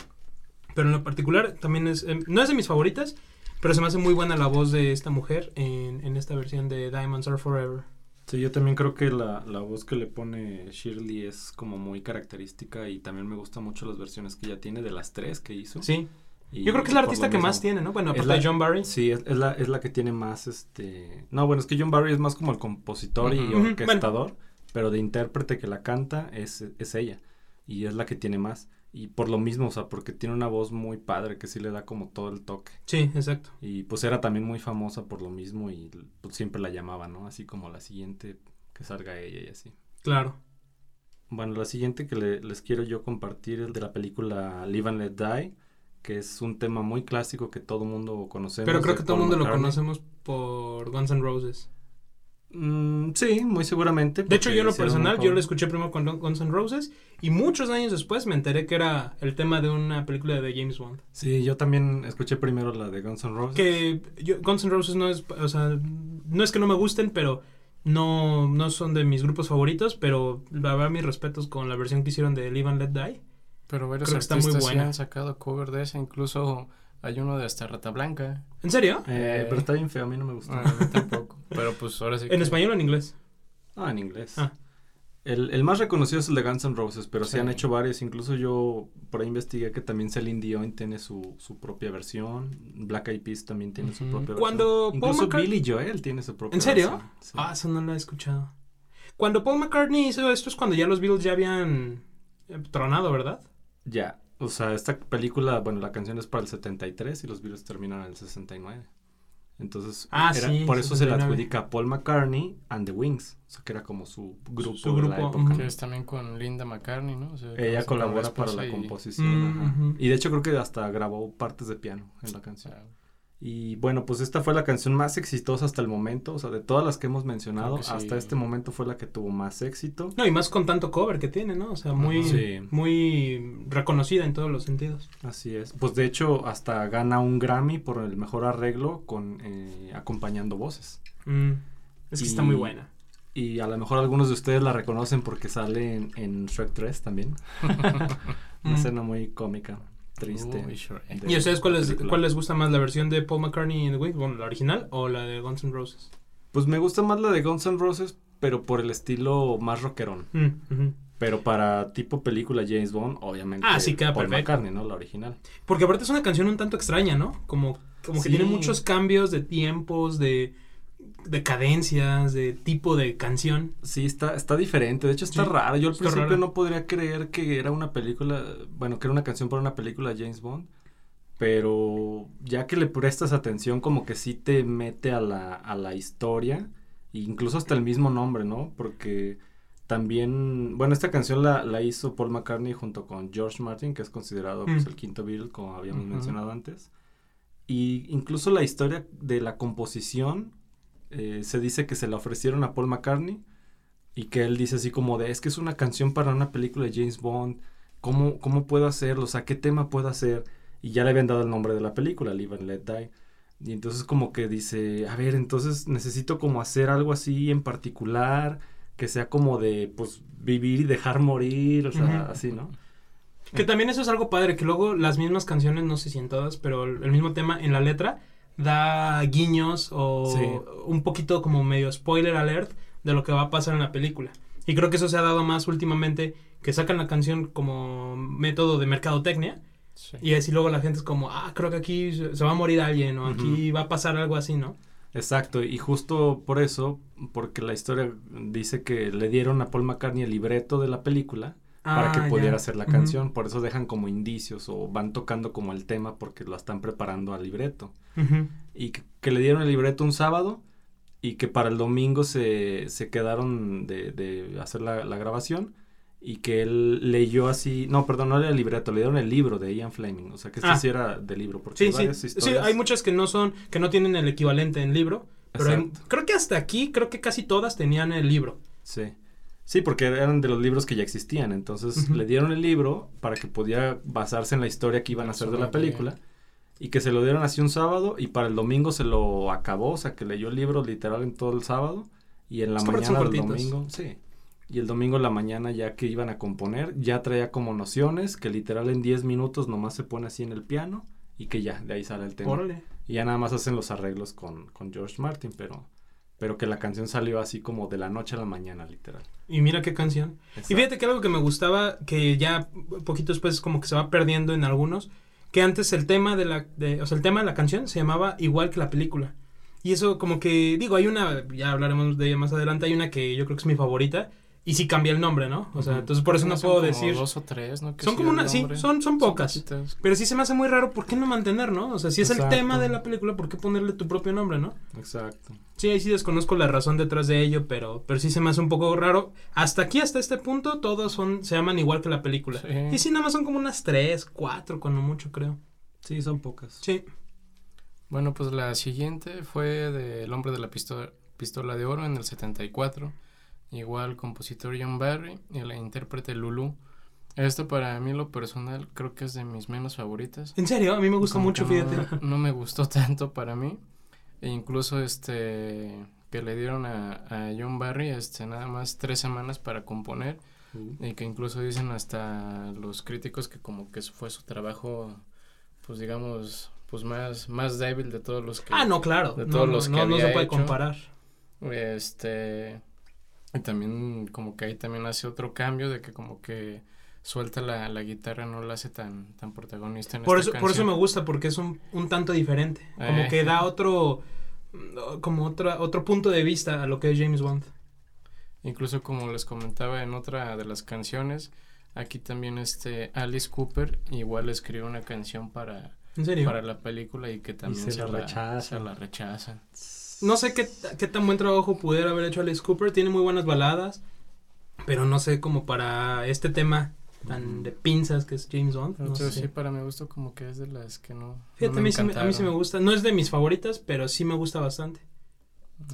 Speaker 1: Pero en lo particular también es, em, no es de mis favoritas, pero se me hace muy buena la voz de esta mujer en, en esta versión de Diamonds Are Forever.
Speaker 4: Sí, yo también creo que la, la voz que le pone Shirley es como muy característica y también me gustan mucho las versiones que ella tiene de las tres que hizo.
Speaker 1: Sí,
Speaker 4: Y
Speaker 1: yo creo que es la artista que más
Speaker 4: mismo-
Speaker 1: tiene, ¿no? Bueno,
Speaker 4: Es
Speaker 1: aparte
Speaker 4: la-
Speaker 1: de John Barry.
Speaker 4: Sí, es, es la, es la que tiene más este... No, bueno, es que John Barry es más como el compositor y
Speaker 3: Ujú.
Speaker 1: Ujú,
Speaker 4: orquestador, pero de intérprete que la canta es, es ella. Y es la que tiene más. Y por lo mismo, o sea, porque tiene una voz muy padre que sí le da como todo el toque.
Speaker 1: Sí, exacto.
Speaker 4: Y pues era también muy famosa por lo mismo y pues, siempre la llamaba, ¿no? Así como la siguiente que salga ella y así.
Speaker 1: Claro.
Speaker 4: Bueno, la siguiente que le- les quiero yo compartir es de la película Live and Let Die, que es un tema muy clásico que todo mundo conocemos.
Speaker 1: Pero creo que todo el mundo lo conocemos por Guns N' Roses.
Speaker 4: Mm, sí, muy seguramente.
Speaker 1: De hecho, yo en lo personal, yo lo escuché primero con Guns N' Roses y muchos años después me enteré que era el tema de una película de James Bond.
Speaker 4: Sí, yo también escuché primero la de Guns N' Roses.
Speaker 1: Que yo- Guns N' Roses no es, o sea, no es que no me gusten, pero no, no son de mis grupos favoritos, pero la verdad mis respetos con la versión que hicieron de Live and Let Die.
Speaker 3: Pero varios
Speaker 1: Creo que está muy buena.
Speaker 3: han sacado cover de esa, incluso hay uno de hasta Rata Blanca.
Speaker 1: ¿En serio?
Speaker 4: Eh, pero está bien feo, a mí no me gustó.
Speaker 3: Ah, a mí tampoco. Pero pues ahora sí
Speaker 1: ¿En
Speaker 3: que-
Speaker 1: español o en inglés?
Speaker 4: Ah, en inglés.
Speaker 1: Ah.
Speaker 4: El, el más reconocido es el de Guns N' Roses, pero sí.
Speaker 3: Sí.
Speaker 4: han hecho varios. Incluso yo por ahí investigué que también Celine Dion tiene su, su propia versión. Black Eyed Peas también tiene su propia
Speaker 1: Cuando
Speaker 4: versión.
Speaker 1: Paul
Speaker 4: Incluso
Speaker 1: McCart-
Speaker 4: Billy Joel tiene su propia
Speaker 1: ¿En serio?
Speaker 4: versión. Sí.
Speaker 1: Ah, eso no lo he escuchado. Cuando Paul McCartney hizo esto es cuando ya los Beatles ya habían eh, tronado, ¿verdad?
Speaker 4: Ya. O sea, esta película, bueno, la canción es para el 73 y los Beatles terminan en el 69. Entonces,
Speaker 1: Ah,
Speaker 4: era-
Speaker 1: sí,
Speaker 4: por eso se le
Speaker 1: 69.
Speaker 4: adjudica a Paul McCartney and the Wings, o sea, que era como su grupo,
Speaker 1: Su
Speaker 4: de
Speaker 1: grupo,
Speaker 4: la época.
Speaker 3: Que es también con Linda McCartney, ¿no? O sea,
Speaker 4: Ella colabora para la
Speaker 3: y-
Speaker 4: composición.
Speaker 1: Mm,
Speaker 4: ajá. Y de hecho creo que hasta grabó partes de piano en la canción.
Speaker 3: Ah,
Speaker 4: Y bueno, pues esta fue la canción más exitosa hasta el momento, o sea, de todas las que hemos mencionado,
Speaker 3: Creo que sí.
Speaker 4: hasta este momento fue la que tuvo más éxito.
Speaker 1: No, y más con tanto cover que tiene, ¿no? O sea, muy.
Speaker 4: Sí.
Speaker 1: muy reconocida en todos los sentidos.
Speaker 4: Así es. Pues de hecho hasta gana un Grammy por el mejor arreglo con eh, acompañando voces.
Speaker 1: Mm, Es que
Speaker 4: Y-
Speaker 1: está muy buena.
Speaker 4: Y a lo mejor algunos de ustedes la reconocen porque sale en, en Shrek 3 también. *laughs*
Speaker 1: Mm.
Speaker 4: Una escena muy cómica, triste.
Speaker 3: Uy, sure.
Speaker 4: de
Speaker 1: ¿Y a ustedes cuál les, cuál les gusta más, la versión de Paul McCartney en The Wings, bueno, la original o la de Guns N' Roses?
Speaker 4: Pues me gusta más la de Guns N' Roses, pero por el estilo más rockerón.
Speaker 1: Mm.
Speaker 4: Pero para tipo película James Bond, obviamente.
Speaker 1: Ah, sí, queda
Speaker 4: Paul
Speaker 1: perfecto.
Speaker 4: McCartney, ¿no? La original.
Speaker 1: Porque aparte es una canción un tanto extraña, ¿no? Como, como que tiene muchos cambios de tiempos, de, de cadencias, de tipo de canción.
Speaker 4: Sí, está, está diferente. De hecho, está
Speaker 1: Sí,
Speaker 4: raro. Yo al principio
Speaker 1: rara.
Speaker 4: no podría creer que era una película, bueno, que era una canción para una película de James Bond. Pero ya que le prestas atención, como que sí te mete a la, a la historia. e incluso hasta el mismo nombre, ¿no? Porque también, bueno, esta canción la, la hizo Paul McCartney junto con George Martin, que es considerado pues,
Speaker 1: Mm.
Speaker 4: el quinto Beatle, como habíamos mencionado antes. Y incluso la historia de la composición eh, se dice que se la ofrecieron a Paul McCartney y que él dice así como de, es que es una canción para una película de James Bond, ¿cómo, cómo puedo hacerlo? O sea, ¿qué tema puedo hacer? Y ya le habían dado el nombre de la película, Live and Let Die. Y entonces como que dice, a ver, entonces necesito como hacer algo así en particular, que sea como de, pues, vivir y dejar morir, o sea, así, ¿no?
Speaker 1: Que también eso es algo padre, que luego las mismas canciones, no sé si en todas, pero el mismo tema en la letra da guiños o
Speaker 4: Sí.
Speaker 1: un poquito como medio spoiler alert de lo que va a pasar en la película. Y creo que eso se ha dado más últimamente, que sacan la canción como método de mercadotecnia
Speaker 3: Sí.
Speaker 1: y así luego la gente es como, ah, creo que aquí se se va a morir alguien o aquí va a pasar algo así, ¿no?
Speaker 4: Exacto, y justo por eso, porque la historia dice que le dieron a Paul McCartney el libreto de la película para
Speaker 1: Ah,
Speaker 4: que
Speaker 1: ya.
Speaker 4: pudiera hacer la canción, por eso dejan como indicios o van tocando como el tema porque lo están preparando al libreto. Y que, que le dieron el libreto un sábado y que para el domingo se, se quedaron de, de hacer la, la grabación y que él leyó así, no, perdón, no era el libreto, le dieron el libro de Ian Fleming, o sea que este
Speaker 1: Ah.
Speaker 4: sí era de libro, porque
Speaker 1: Sí,
Speaker 4: hay
Speaker 1: sí.
Speaker 4: varias
Speaker 1: Sí,
Speaker 4: historias.
Speaker 1: hay muchas que no son, que no tienen el equivalente en libro. Pero hay- creo que hasta aquí, creo que casi todas tenían el libro.
Speaker 4: Sí. Sí, porque eran de los libros que ya existían. Entonces le dieron el libro para que pudiera basarse en la historia que iban a hacer de la película. Y que se lo dieron así un sábado y para el domingo se lo acabó. O sea, que leyó el libro literal en todo el sábado. Y en la mañana del domingo, sí. Y el domingo en la mañana ya que iban a componer, ya traía como nociones que literal en 10 minutos nomás se pone así en el piano y que ya, de ahí sale el tema.
Speaker 1: Órale.
Speaker 4: Y ya nada más hacen los arreglos con, con George Martin, pero, pero que la canción salió así como de la noche a la mañana, literal.
Speaker 1: Y mira qué canción. Y fíjate que algo que me gustaba, que ya poquito después como que se va perdiendo en algunos, que antes el tema de la, de, o sea, el tema de la canción se llamaba igual que la película. Y eso como que, digo, hay una, ya hablaremos de ella más adelante, hay una que yo creo que es mi favorita, y sí cambia el nombre, ¿no? O sea, entonces por eso no
Speaker 3: Son
Speaker 1: puedo
Speaker 3: como
Speaker 1: decir...
Speaker 3: dos o tres, ¿no? Que
Speaker 1: Son como una, sí, son, son pocas. Pero sí se me hace muy raro, ¿por qué no mantener, no? O sea, si es el tema de la película, ¿por qué ponerle tu propio nombre, no?
Speaker 4: Exacto.
Speaker 1: Sí, ahí sí desconozco la razón detrás de ello, pero, pero sí se me hace un poco raro. Hasta aquí, hasta este punto, todos son, se llaman igual que la película.
Speaker 3: Sí.
Speaker 1: Y sí, nada más son como unas tres, cuatro, cuando mucho, creo.
Speaker 4: Sí, son pocas.
Speaker 1: Sí.
Speaker 3: Bueno, pues la siguiente fue de El hombre de la pistola, pistola de oro en el 74. Igual compositor John Barry y la intérprete Lulu. Esto para mí lo personal creo que es de mis menos favoritas.
Speaker 1: En serio, a mí me gusta mucho,
Speaker 3: no-
Speaker 1: fíjate. *laughs*
Speaker 3: No, me gustó tanto para mí. E incluso este que le dieron a, a John Barry este nada más tres semanas para componer y que incluso dicen hasta los críticos que como que fue su trabajo pues digamos pues más más débil de todos los que
Speaker 1: Ah, no, claro.
Speaker 3: de
Speaker 1: no,
Speaker 3: todos
Speaker 1: no,
Speaker 3: los que
Speaker 1: no, no
Speaker 3: había
Speaker 1: se puede
Speaker 3: hecho.
Speaker 1: comparar.
Speaker 3: este y también como que ahí también hace otro cambio de que como que suelta la, la guitarra no la hace tan tan protagonista en
Speaker 1: Por
Speaker 3: esta
Speaker 1: eso, por eso me gusta, porque es un, un tanto diferente. Como
Speaker 3: Eh.
Speaker 1: que da otro, mm, como otra, otro punto de vista a lo que es James Bond.
Speaker 3: Incluso como les comentaba en otra de las canciones, aquí también este Alice Cooper igual escribió una canción para
Speaker 1: ¿En serio?
Speaker 3: para la película y que también
Speaker 4: se la rechaza.
Speaker 3: se la rechaza.
Speaker 1: No sé qué, qué tan buen trabajo pudiera haber hecho Alice Cooper. Tiene muy buenas baladas. Pero no sé, como para este tema tan de pinzas que es James Bond. No sé.
Speaker 3: sí, para mi gusto como que es de las que no, no
Speaker 1: Fíjate,
Speaker 3: me
Speaker 1: a, mí sí me, a mí sí me gusta. No es de mis favoritas, pero sí me gusta bastante.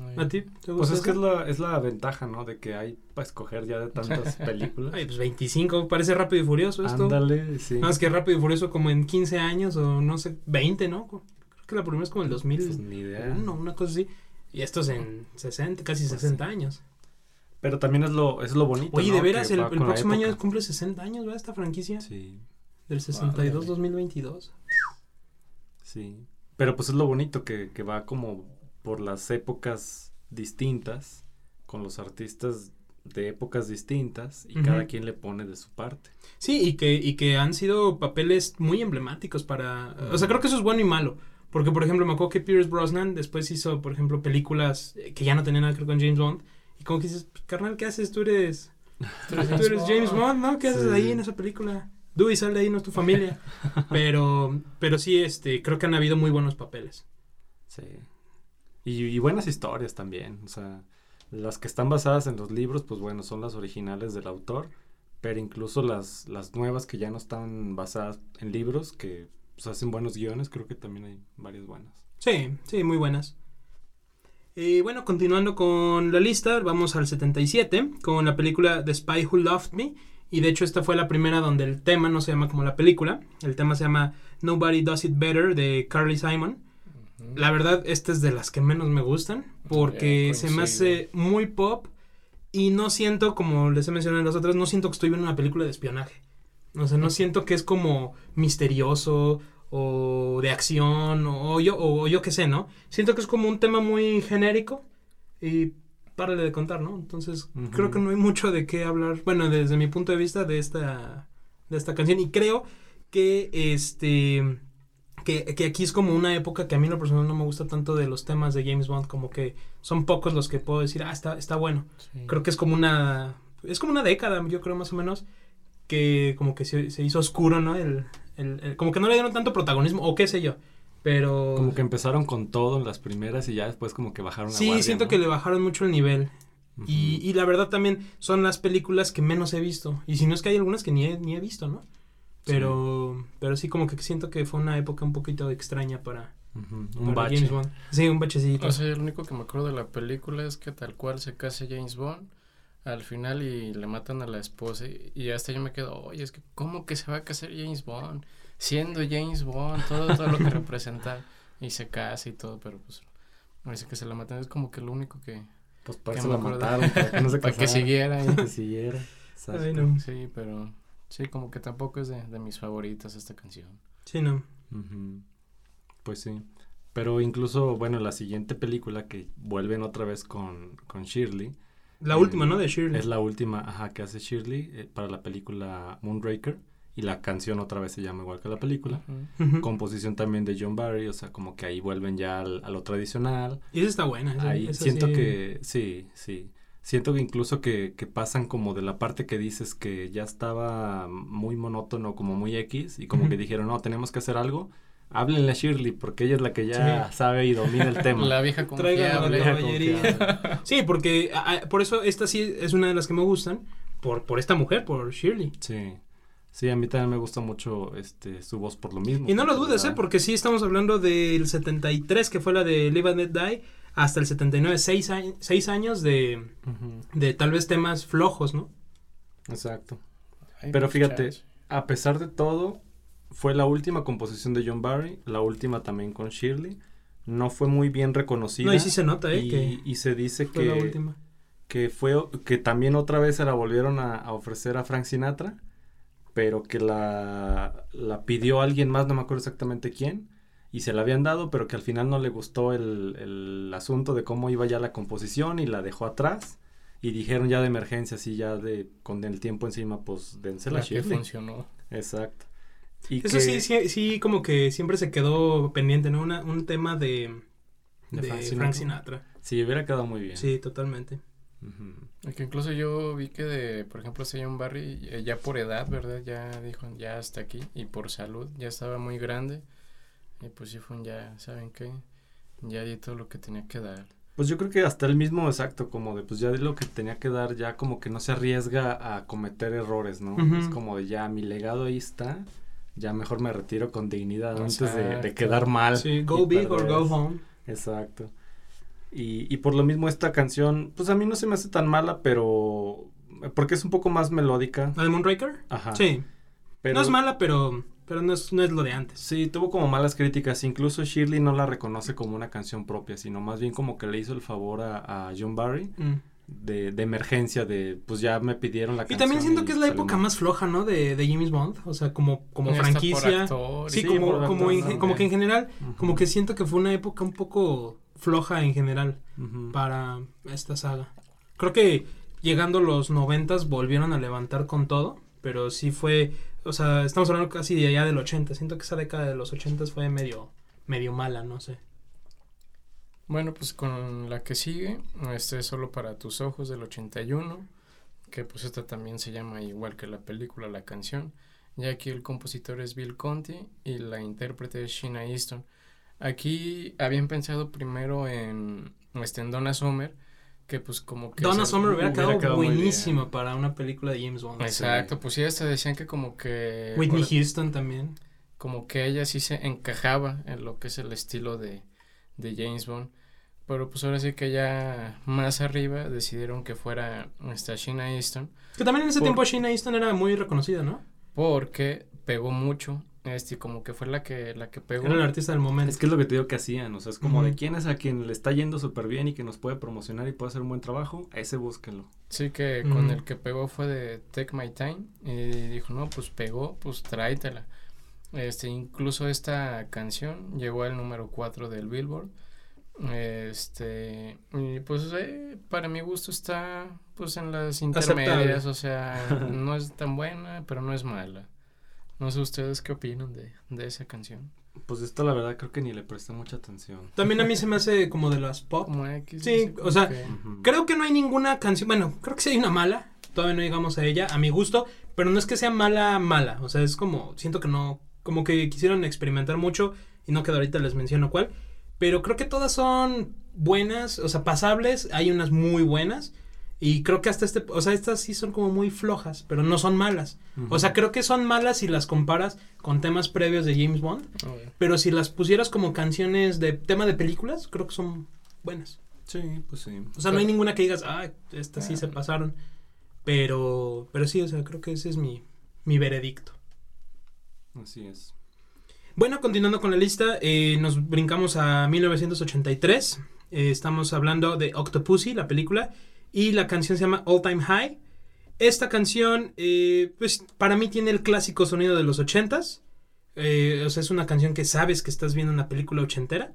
Speaker 3: Ay,
Speaker 1: ¿A ti? ¿Te
Speaker 4: Pues
Speaker 1: gusta
Speaker 4: es que es la, es la ventaja, ¿no? De que hay para escoger ya de tantas *laughs* películas.
Speaker 1: Ay, pues 25, parece Rápido y Furioso esto.
Speaker 4: Ándale, sí.
Speaker 1: Más que Rápido y Furioso como en 15 años o no sé, 20, ¿no? Creo que la primera es como el
Speaker 4: Pues
Speaker 1: 2001,
Speaker 4: ni idea.
Speaker 1: una cosa así. Y estos en 60, casi
Speaker 4: Pues
Speaker 1: 60 años.
Speaker 4: Pero también es lo, es lo bonito.
Speaker 1: Oye,
Speaker 4: ¿no?
Speaker 1: de veras, el, próximo año cumple 60 años, ¿verdad? Esta franquicia.
Speaker 4: Sí,
Speaker 1: Del 62-2022.
Speaker 4: sí. Pero pues es lo bonito que, que va como por las épocas distintas, con los artistas de épocas distintas, y cada quien le pone de su parte.
Speaker 1: Sí, y que, y que han sido papeles muy emblemáticos para... O sea, creo que eso es bueno y malo. Porque, por ejemplo, me acuerdo que Pierce Brosnan después hizo, por ejemplo, películas eh, que ya no tenían nada que ver con James Bond. Y como que dices, "Pues, carnal, ¿qué haces? Tú eres, tú eres James Bond, ¿no? ¿Qué haces ahí en esa película? Dewey, sal de ahí, no es tu familia. *laughs* pero, pero sí, este, creo que han habido muy buenos papeles.
Speaker 4: Sí. Y, y buenas historias también. O sea, las que están basadas en los libros, pues bueno, son las originales del autor. Pero incluso las, las nuevas que ya no están basadas en libros, que pues, hacen buenos guiones, creo que también hay varias buenas.
Speaker 1: Sí, sí, muy buenas. Y bueno, continuando con la lista, vamos al 77 con la película The Spy Who Loved Me. Y de hecho esta fue la primera donde el tema no se llama como la película. El tema se llama Nobody Does It Better de Carly Simon. La verdad, esta es de las que menos me gustan porque
Speaker 3: Eh,
Speaker 1: se me hace muy pop y no siento, como les he mencionado en las otras, no siento que estoy viendo una película de espionaje. O sea, no siento que es como misterioso o de acción o yo, o yo qué sé, ¿no? Siento que es como un tema muy genérico y párale de contar, ¿no? Entonces, creo que no hay mucho de qué hablar, bueno, desde mi punto de vista de esta, de esta canción y creo que este que, que aquí es como una época que a mí en lo personal no me gusta tanto de los temas de James Bond, como que son pocos los que puedo decir, ah, está, está bueno.
Speaker 3: Sí.
Speaker 1: Creo que es como una, es como una década, yo creo más o menos, que como que se, se hizo oscuro, ¿no? El, el- el- como que no le dieron tanto protagonismo, o qué sé yo, pero...
Speaker 4: Como que empezaron con todo en las primeras y ya después como que bajaron la
Speaker 1: Sí,
Speaker 4: guardia,
Speaker 1: siento
Speaker 4: ¿no?
Speaker 1: que le bajaron mucho el nivel. Y, y la verdad también son las películas que menos he visto. Y si no es que hay algunas que ni he, ni he visto, ¿no? Pero, pero sí como que siento que fue una época un poquito extraña para,
Speaker 4: Ujú, Un
Speaker 1: para
Speaker 4: bache.
Speaker 1: James Bond. Sí, un bachecito.
Speaker 3: O sea, lo único que me acuerdo de la película es que tal cual se casa James Bond al final y le matan a la esposa y, y hasta yo me quedo, oye, es que ¿cómo que se va a casar James Bond? Siendo James Bond, todo, todo lo que *laughs* representa y se casa y todo, pero pues parece que se la matan, es como que lo único que...
Speaker 4: Pues para
Speaker 3: que
Speaker 4: eso
Speaker 3: me
Speaker 4: la mataron, para que no se *laughs*
Speaker 3: Para que
Speaker 4: casara,
Speaker 3: siguiera. y-
Speaker 4: para que siguiera.
Speaker 1: Ay, no.
Speaker 3: Sí, pero sí, como que tampoco es de, de mis favoritas esta canción.
Speaker 1: Sí, no.
Speaker 4: Pues sí. Pero incluso, bueno, la siguiente película que vuelven otra vez con, con Shirley.
Speaker 1: La última, ¿no? De Shirley.
Speaker 4: Es la última, ajá, que hace Shirley eh, para la película Moonraker. Y la canción otra vez se llama igual que la película. Composición también de John Barry, o sea, como que ahí vuelven ya al- a lo tradicional.
Speaker 1: Y esa está buena.
Speaker 4: Ahí siento
Speaker 1: sí.
Speaker 4: que, sí, sí. Siento que incluso que, que pasan como de la parte que dices que ya estaba muy monótono, como muy X, y como que dijeron, no, tenemos que hacer algo. Háblenle a Shirley, porque ella es la que ya
Speaker 1: Sí.
Speaker 4: sabe y domina el tema. *laughs*
Speaker 3: La vieja
Speaker 1: la
Speaker 3: confiable.
Speaker 4: vieja
Speaker 1: caballería. Sí, porque a- a- por eso esta sí es una de las que me gustan. Por, por esta mujer, por Shirley.
Speaker 4: Sí. Sí, a mí también me gusta mucho este su voz por lo mismo.
Speaker 1: Y no lo dudes, ¿eh? Porque sí estamos hablando del 73, que fue la de Live and Let Die, hasta el 79, seis, años seis años de, de tal vez temas flojos, ¿no?
Speaker 4: Exacto. Pero fíjate. A pesar de todo, fue la última composición de John Barry, la última también con Shirley. No fue muy bien reconocida.
Speaker 1: No, y sí se nota, ¿eh?
Speaker 4: y,
Speaker 1: que
Speaker 4: y se dice
Speaker 1: fue la
Speaker 4: que,
Speaker 1: última.
Speaker 4: que fue que también otra vez se la volvieron a, a ofrecer a Frank Sinatra, pero que la, la pidió alguien más, no me acuerdo exactamente quién, y se la habían dado, pero que al final no le gustó el, el asunto de cómo iba ya la composición y la dejó atrás. Y dijeron ya de emergencia, así ya de con el tiempo encima, pues dénsela a
Speaker 3: La que
Speaker 4: Shirley.
Speaker 3: funcionó.
Speaker 4: Exacto. Y
Speaker 1: Eso
Speaker 4: que-
Speaker 1: sí, sí, sí, como que siempre se quedó pendiente, ¿no? Una- un tema de,
Speaker 4: ¿De
Speaker 1: de
Speaker 4: Frank
Speaker 1: Frank,
Speaker 4: Sinatra?
Speaker 1: Sinatra.
Speaker 4: Sí, hubiera quedado muy bien.
Speaker 1: Sí, totalmente.
Speaker 4: Ujú.
Speaker 3: Y Que incluso yo vi que de, por ejemplo, ese John Barry, eh, ya por edad, ¿verdad? Ya dijo, ya hasta aquí, y por salud, ya estaba muy grande. Y pues sí fue un ya, ¿saben qué? Ya di todo lo que tenía que dar.
Speaker 4: Pues yo creo que hasta el mismo exacto, como de pues ya di lo que tenía que dar, ya como que no se arriesga a cometer errores, ¿no?
Speaker 1: Ujú.
Speaker 4: Es como de ya mi legado ahí está, ya mejor me retiro con dignidad antes de, de quedar mal.
Speaker 1: Sí, go big or go home.
Speaker 4: Exacto. Y, y por lo mismo esta canción, pues a mí no se me hace tan mala, pero porque es un poco más melódica.
Speaker 1: ¿La de Moonraker?
Speaker 4: Ajá.
Speaker 1: Sí.
Speaker 4: Pero,
Speaker 1: No es mala, pero, pero no, es, no es lo de antes.
Speaker 4: Sí, tuvo como malas críticas. Incluso Shirley no la reconoce como una canción propia, sino más bien como que le hizo el favor a, a John Barry
Speaker 1: Mm.
Speaker 4: De, de emergencia, de pues ya me pidieron la
Speaker 1: Y también siento que es la época más floja, ¿no? De, de James Bond. O sea, como, como franquicia.
Speaker 3: actor,
Speaker 1: Sí,
Speaker 4: Sí,
Speaker 1: como, como,
Speaker 4: actor
Speaker 1: en-
Speaker 3: también.
Speaker 1: como que en general, como que siento que fue una época un poco floja en general para esta saga. Creo que llegando los noventas volvieron a levantar con todo, pero sí fue, o sea, estamos hablando casi de allá del 80. Siento que esa década de los 80 fue medio, medio mala, no sé.
Speaker 3: Bueno, pues con la que sigue, este es solo para tus ojos del 81, que pues esta también se llama igual que la película, la canción. Y aquí el compositor es Bill Conti y la intérprete es Sheena Easton. Aquí habían pensado primero en, este, en Donna Summer, que pues como que...
Speaker 1: Donna Summer hubiera,
Speaker 4: hubiera
Speaker 1: quedado,
Speaker 4: bien.
Speaker 1: para una película de James Bond.
Speaker 3: Exacto, pues sí, hasta decían que como que...
Speaker 1: Whitney Houston también.
Speaker 3: como que ella sí se encajaba en lo que es el estilo de, de James Bond. Pero pues ahora sí que ya más arriba decidieron que fuera esta Sheena Easton
Speaker 1: Que también en ese
Speaker 3: Por-
Speaker 1: tiempo Sheena Easton era muy reconocida, ¿no?
Speaker 3: porque pegó mucho, este, y como que fue la que, la que pegó.
Speaker 1: Era el artista del momento.
Speaker 4: Es que es lo que te digo que hacían, o sea, es como
Speaker 1: Ujú.
Speaker 4: de quién es a quien le está yendo súper bien y que nos puede promocionar y puede hacer un buen trabajo, a ese búsquenlo.
Speaker 3: Sí, que con
Speaker 1: Ujú.
Speaker 3: el que pegó fue de Take My Time y dijo, no, pues pegó, pues tráetela. Este, incluso esta canción llegó al número 4 del Billboard. Este, y pues eh, para mi gusto está pues en las
Speaker 1: Aceptable.
Speaker 3: intermedias, o sea, *laughs* no es tan buena, pero no es mala. No sé ustedes qué opinan de, de esa canción.
Speaker 4: Pues esto la verdad creo que ni le presté mucha atención.
Speaker 1: También a mí se me hace como de las pop.
Speaker 3: Como X.
Speaker 1: Sí, o sea. Creo que no hay ninguna canción, bueno, creo que sí hay una mala, todavía no llegamos a ella, a mi gusto, pero no es que sea mala, mala, o sea, es como, siento que no, como que quisieron experimentar mucho y no que ahorita les menciono cuál, pero creo que todas son buenas, o sea, pasables, hay unas muy buenas y creo que hasta este, o sea, estas sí son como muy flojas, pero no son malas.
Speaker 4: Ujú.
Speaker 1: O sea, creo que son malas si las comparas con temas previos de James Bond,
Speaker 3: a ver.
Speaker 1: pero si las pusieras como canciones de tema de películas, creo que son buenas.
Speaker 4: Sí, pues sí.
Speaker 1: O sea, no hay ninguna que digas, ah, estas sí se
Speaker 3: Ah.
Speaker 1: pasaron. Pero, pero sí, o sea, creo que ese es mi, mi veredicto.
Speaker 4: Así es.
Speaker 1: Bueno, continuando con la lista, eh, nos brincamos a 1983. Eh, estamos hablando de Octopussy, la película, y la canción se llama All Time High. Esta canción, eh, pues para mí tiene el clásico sonido de los ochentas. Eh, o sea, es una canción que sabes que estás viendo una película ochentera.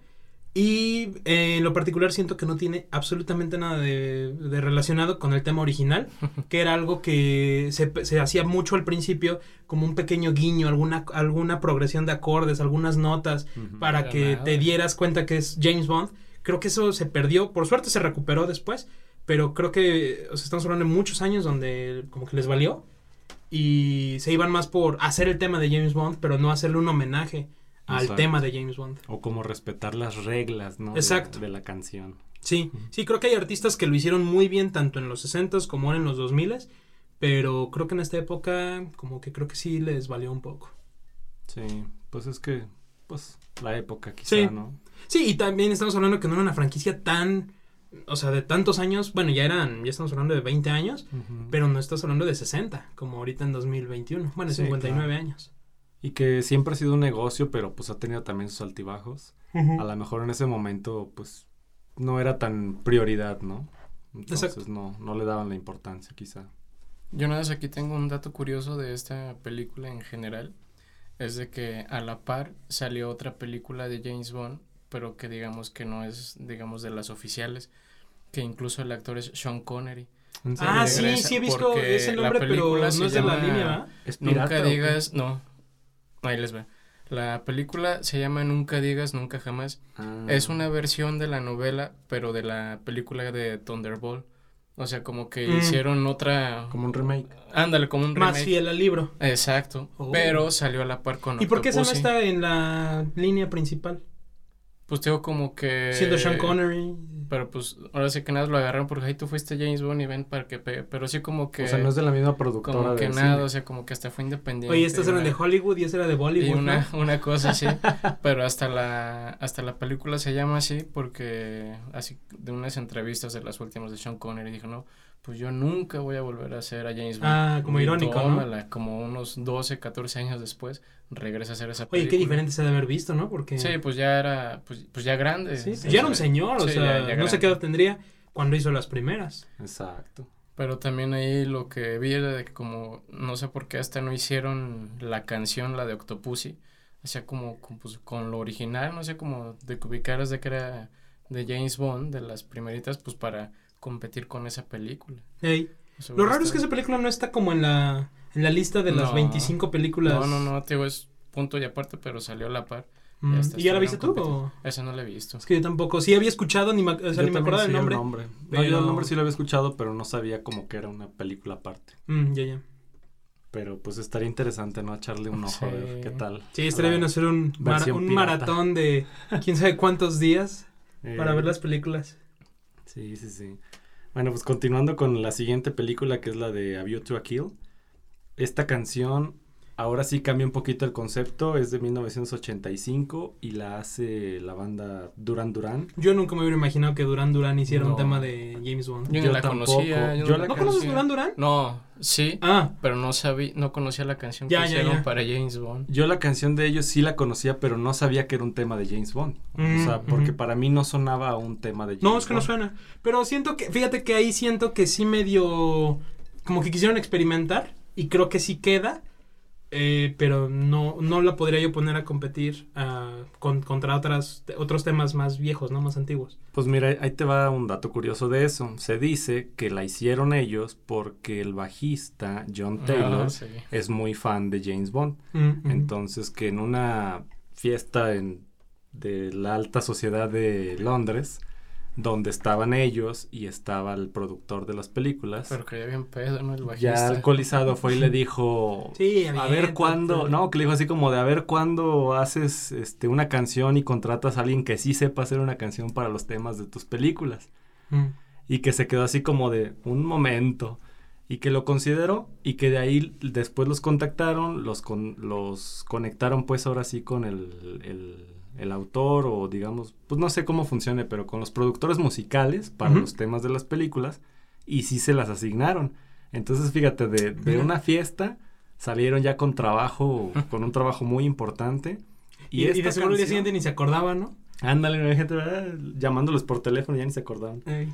Speaker 1: Y eh, en lo particular siento que no tiene absolutamente nada de, de relacionado con el tema original, *laughs* que era algo que se, se hacía mucho al principio, como un pequeño guiño, alguna, alguna progresión de acordes, algunas notas, para que
Speaker 3: nada.
Speaker 1: te dieras cuenta que es James Bond. Creo que eso se perdió, por suerte se recuperó después, pero creo que o sea, estamos hablando de muchos años donde como que les valió y se iban más por hacer el tema de James Bond, pero no hacerle un homenaje al
Speaker 4: Exacto.
Speaker 1: tema de James Bond.
Speaker 4: O como respetar las reglas, ¿no? De-
Speaker 1: Exacto.
Speaker 4: De, la canción.
Speaker 1: Sí, sí, creo que hay artistas que lo hicieron muy bien tanto en los 60s como en los 2000s, pero creo que en esta época como que creo que sí les valió un poco.
Speaker 4: Sí, pues es que, pues, la época quizá,
Speaker 1: Sí.
Speaker 4: ¿no?
Speaker 1: Sí, y también estamos hablando que no era una franquicia tan, o sea, de tantos años, bueno, ya eran, ya estamos hablando de 20 años, pero no estás hablando de 60, como ahorita en 2021, bueno,
Speaker 4: Sí,
Speaker 1: 59
Speaker 4: claro.
Speaker 1: años.
Speaker 4: Y que siempre ha sido un negocio, pero pues ha tenido también sus altibajos. A lo mejor en ese momento, pues, no era tan prioridad, ¿no? Entonces
Speaker 1: Exacto.
Speaker 4: no, no le daban la importancia quizá.
Speaker 3: Yo nada más aquí tengo un dato curioso de esta película en general. Es de que a la par salió otra película de James Bond, pero que digamos que no es, digamos, de las oficiales, que incluso el actor es Sean Connery.
Speaker 4: ¿En
Speaker 1: Ah,
Speaker 3: Sí,
Speaker 1: sí, he visto ese nombre, pero
Speaker 3: película
Speaker 1: no
Speaker 3: se
Speaker 1: es de la
Speaker 3: llama-
Speaker 1: línea, ¿verdad?
Speaker 4: ¿Es
Speaker 3: Nunca digas, no. Ahí les va. La película se llama Nunca digas nunca jamás.
Speaker 4: Ah.
Speaker 3: Es una versión de la novela, pero de la película de Thunderbolt. O sea, como que
Speaker 1: Mm.
Speaker 3: hicieron otra...
Speaker 4: Como un remake.
Speaker 3: Ándale, como un
Speaker 1: Más
Speaker 3: remake.
Speaker 1: fiel al libro.
Speaker 3: Exacto.
Speaker 1: Oh.
Speaker 3: Pero salió a la par con
Speaker 1: ¿Y por qué esa no está en la línea principal?
Speaker 3: Pues tengo como que...
Speaker 1: Siendo Sean Connery.
Speaker 3: Pero pues ahora sí que nada lo agarraron porque ahí tú fuiste James Bond y ven para que pegue. Pero sí como que...
Speaker 4: O sea, no es de la misma productora
Speaker 3: como que nada,
Speaker 4: cine.
Speaker 3: o sea, como que hasta fue independiente.
Speaker 1: Oye, estas
Speaker 3: y
Speaker 1: eran de Hollywood y esa era de Bollywood.
Speaker 3: Y una,
Speaker 1: ¿no?
Speaker 3: una cosa así, *laughs* pero hasta la, hasta la película se llama así porque así de unas entrevistas de las últimas de Sean Connery dijo, no, pues yo nunca voy a volver a hacer a James Bond.
Speaker 1: Ah, como
Speaker 3: Y
Speaker 1: irónico,
Speaker 3: Como unos 12, 14 años después regresa a hacer esa película.
Speaker 1: Oye, qué diferente se ha de haber visto, ¿no? Porque.
Speaker 3: Sí, pues ya era, pues, pues ya grande.
Speaker 1: Sí,
Speaker 3: Sí,
Speaker 1: ya era un señor, o
Speaker 3: sí,
Speaker 1: sea,
Speaker 3: ya- ya
Speaker 1: no sé qué edad tendría cuando hizo las primeras.
Speaker 4: Exacto.
Speaker 3: Pero también ahí lo que vi era de que como, no sé por qué hasta no hicieron la canción, la de Octopussy, o sea, como, con, pues, con lo original, no sé, como de que ubicaras de que era de James Bond, de las primeritas, pues para competir con esa película.
Speaker 1: Ey,
Speaker 3: O sea,
Speaker 1: Lo raro es que esa película no está como en la, en la lista de las
Speaker 3: No.
Speaker 1: 25 películas.
Speaker 3: No, no, no, te digo, es punto y aparte, pero salió a la par.
Speaker 1: Mm,
Speaker 3: hasta
Speaker 1: ¿Y ya la viste tú? o?
Speaker 3: Esa no la he visto.
Speaker 1: Es que yo tampoco. Sí había escuchado, ni me, o sea, ni me acordaba del
Speaker 4: sabía el
Speaker 1: nombre.
Speaker 4: No, yo
Speaker 1: pero-
Speaker 4: el nombre sí lo había escuchado, pero no sabía como que era una película aparte.
Speaker 1: Mm, ya, ya.
Speaker 4: Pero pues estaría interesante, ¿no? Echarle un ojo a ver qué tal.
Speaker 1: Sí, estaría bien hacer un, maratón de quién sabe cuántos días *laughs* para
Speaker 4: Eh,
Speaker 1: ver las películas.
Speaker 4: Sí, sí, sí. Bueno, pues continuando con la siguiente película que es la de A View to a Kill. Esta canción ahora sí cambia un poquito el concepto, es de 1985 y la hace la banda Duran Duran.
Speaker 1: Yo nunca me hubiera imaginado que Duran Duran hiciera un tema de James Bond.
Speaker 3: Yo, la
Speaker 4: tampoco.
Speaker 3: conocía. Yo no,
Speaker 4: la
Speaker 1: ¿No
Speaker 3: la
Speaker 1: conoces. Duran Duran?
Speaker 3: No, sí,
Speaker 1: Ah,
Speaker 3: pero no sabía, no conocía la canción
Speaker 1: Ya,
Speaker 3: que
Speaker 1: ya,
Speaker 3: hicieron
Speaker 1: ya.
Speaker 3: para James Bond.
Speaker 4: Yo la canción de ellos sí la conocía, pero no sabía que era un tema de James Bond.
Speaker 1: Mm,
Speaker 4: o sea, porque
Speaker 1: ujú.
Speaker 4: para mí no sonaba a un tema de James
Speaker 1: no, es que no
Speaker 4: Bond.
Speaker 1: suena. Pero siento que, fíjate que ahí siento que sí medio, como que quisieron experimentar y creo que sí queda. Eh, pero no, no la podría yo poner a competir ah, con, contra otras, otros temas más viejos, ¿no? Más antiguos.
Speaker 4: Pues mira, ahí te va un dato curioso de eso. Se dice que la hicieron ellos porque el bajista John Taylor
Speaker 3: Ah, sí.
Speaker 4: es muy fan de James Bond.
Speaker 1: Mm, ujú.
Speaker 4: Entonces que en una fiesta en, de la alta sociedad de Londres, donde estaban ellos y estaba el productor de las películas,
Speaker 3: Pero que ya bien pedo, ¿no? El
Speaker 4: ya
Speaker 3: bajista.
Speaker 4: alcoholizado fue y le dijo, *laughs*
Speaker 1: Sí,
Speaker 4: a ver cuándo, no, que le dijo así como de a ver cuándo haces este una canción y contratas a alguien que sí sepa hacer una canción para los temas de tus películas.
Speaker 1: Mm.
Speaker 4: Y que se quedó así como de un momento. Y que lo consideró y que de ahí después los contactaron, los, con, los conectaron pues ahora sí con el, el, el autor o digamos, pues no sé cómo funcione, pero con los productores musicales para los temas de las películas y sí se las asignaron. Entonces fíjate, de, de una fiesta salieron ya con trabajo, *laughs* con un trabajo muy importante.
Speaker 1: Y, y de seguro el día siguiente ni se acordaba, ¿no?
Speaker 4: Ándale, hay gente ¿verdad? llamándolos por teléfono, ya ni se acordaban.
Speaker 1: Ey.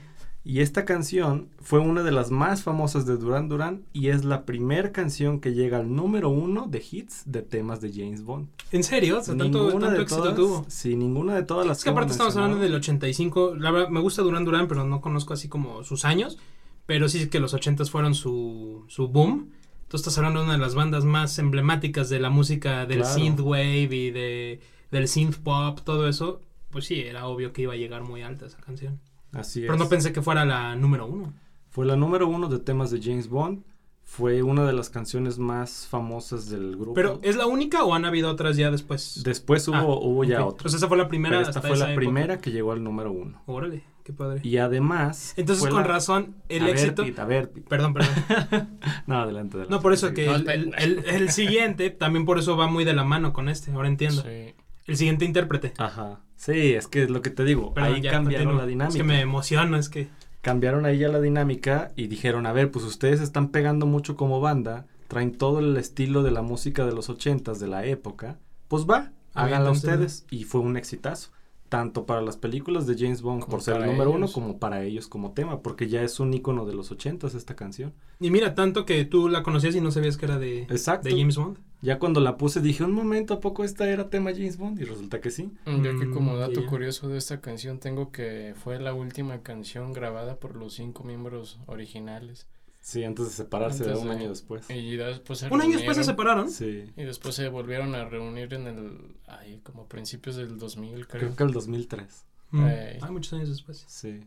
Speaker 4: Y esta canción fue una de las más famosas de Duran Duran y es la primera canción que llega al número uno de hits de temas de James Bond.
Speaker 1: ¿En serio? O sea, tanto,
Speaker 4: Ninguna
Speaker 1: tanto
Speaker 4: de
Speaker 1: éxito
Speaker 4: todas,
Speaker 1: tuvo.
Speaker 4: Sí, ninguna de todas las
Speaker 1: Es que aparte estamos hablando del 85. La verdad, me gusta Duran Duran, pero no conozco así como sus años. Pero sí que los 80 fueron su, su boom. Tú estás hablando de una de las bandas más emblemáticas de la música del
Speaker 4: Claro.
Speaker 1: synthwave y de, del synth pop, todo eso. Pues sí, era obvio que iba a llegar muy alta esa canción.
Speaker 4: Así
Speaker 1: Pero no pensé que fuera la número uno.
Speaker 4: Fue la número uno de temas de James Bond. Fue una de las canciones más famosas del grupo.
Speaker 1: Pero, ¿es la única o han habido otras ya después?
Speaker 4: Después hubo,
Speaker 1: Ah,
Speaker 4: hubo ya
Speaker 1: ok.
Speaker 4: otra.
Speaker 1: Pues esa fue la primera.
Speaker 4: Pero esta
Speaker 1: hasta
Speaker 4: fue
Speaker 1: esa
Speaker 4: la
Speaker 1: época.
Speaker 4: primera que llegó al número uno.
Speaker 1: Órale, qué padre.
Speaker 4: Y además.
Speaker 1: Entonces, con
Speaker 4: la-
Speaker 1: razón, el
Speaker 4: A ver,
Speaker 1: éxito.
Speaker 4: A ver.
Speaker 1: Perdón, perdón. *laughs*
Speaker 4: No, adelante, adelante.
Speaker 1: No, por eso que
Speaker 3: No,
Speaker 1: el,
Speaker 3: espera.
Speaker 1: el- el- el siguiente también por eso va muy de la mano con este, ahora entiendo.
Speaker 3: Sí.
Speaker 1: El siguiente intérprete.
Speaker 4: Ajá. Sí, es que es lo que te digo.
Speaker 1: Perdón,
Speaker 4: ahí
Speaker 1: ya,
Speaker 4: cambiaron la dinámica.
Speaker 1: Es que me emociona, es que...
Speaker 4: Cambiaron ahí ya la dinámica y dijeron, a ver, pues ustedes están pegando mucho como banda, traen todo el estilo de la música de los ochentas, de la época, pues va, háganla
Speaker 1: Aviéntensela.
Speaker 4: ustedes. Y fue un exitazo, tanto para las películas de James Bond
Speaker 3: Como
Speaker 4: por ser el número uno, como para ellos como tema, porque ya es un icono de los ochentas esta canción.
Speaker 1: Y mira, tanto que tú la conocías y no sabías que era de,
Speaker 4: Exacto.
Speaker 1: de James Bond.
Speaker 4: Ya cuando la puse dije, un momento, ¿a poco esta era tema James Bond? Y resulta que sí.
Speaker 3: Yo aquí como
Speaker 1: Mm,
Speaker 3: dato
Speaker 1: ya.
Speaker 3: curioso de esta canción tengo que fue la última canción grabada por los cinco miembros originales.
Speaker 4: Sí, antes de separarse
Speaker 3: Antes
Speaker 4: un
Speaker 3: de-
Speaker 4: año después.
Speaker 3: Y después se
Speaker 1: Un año después se separaron.
Speaker 4: Sí,
Speaker 3: Y después se volvieron a reunir en el... Ay, como principios del 2000, creo.
Speaker 4: creo que el 2003.
Speaker 1: Mm. Ay, muchos años después.
Speaker 4: Sí.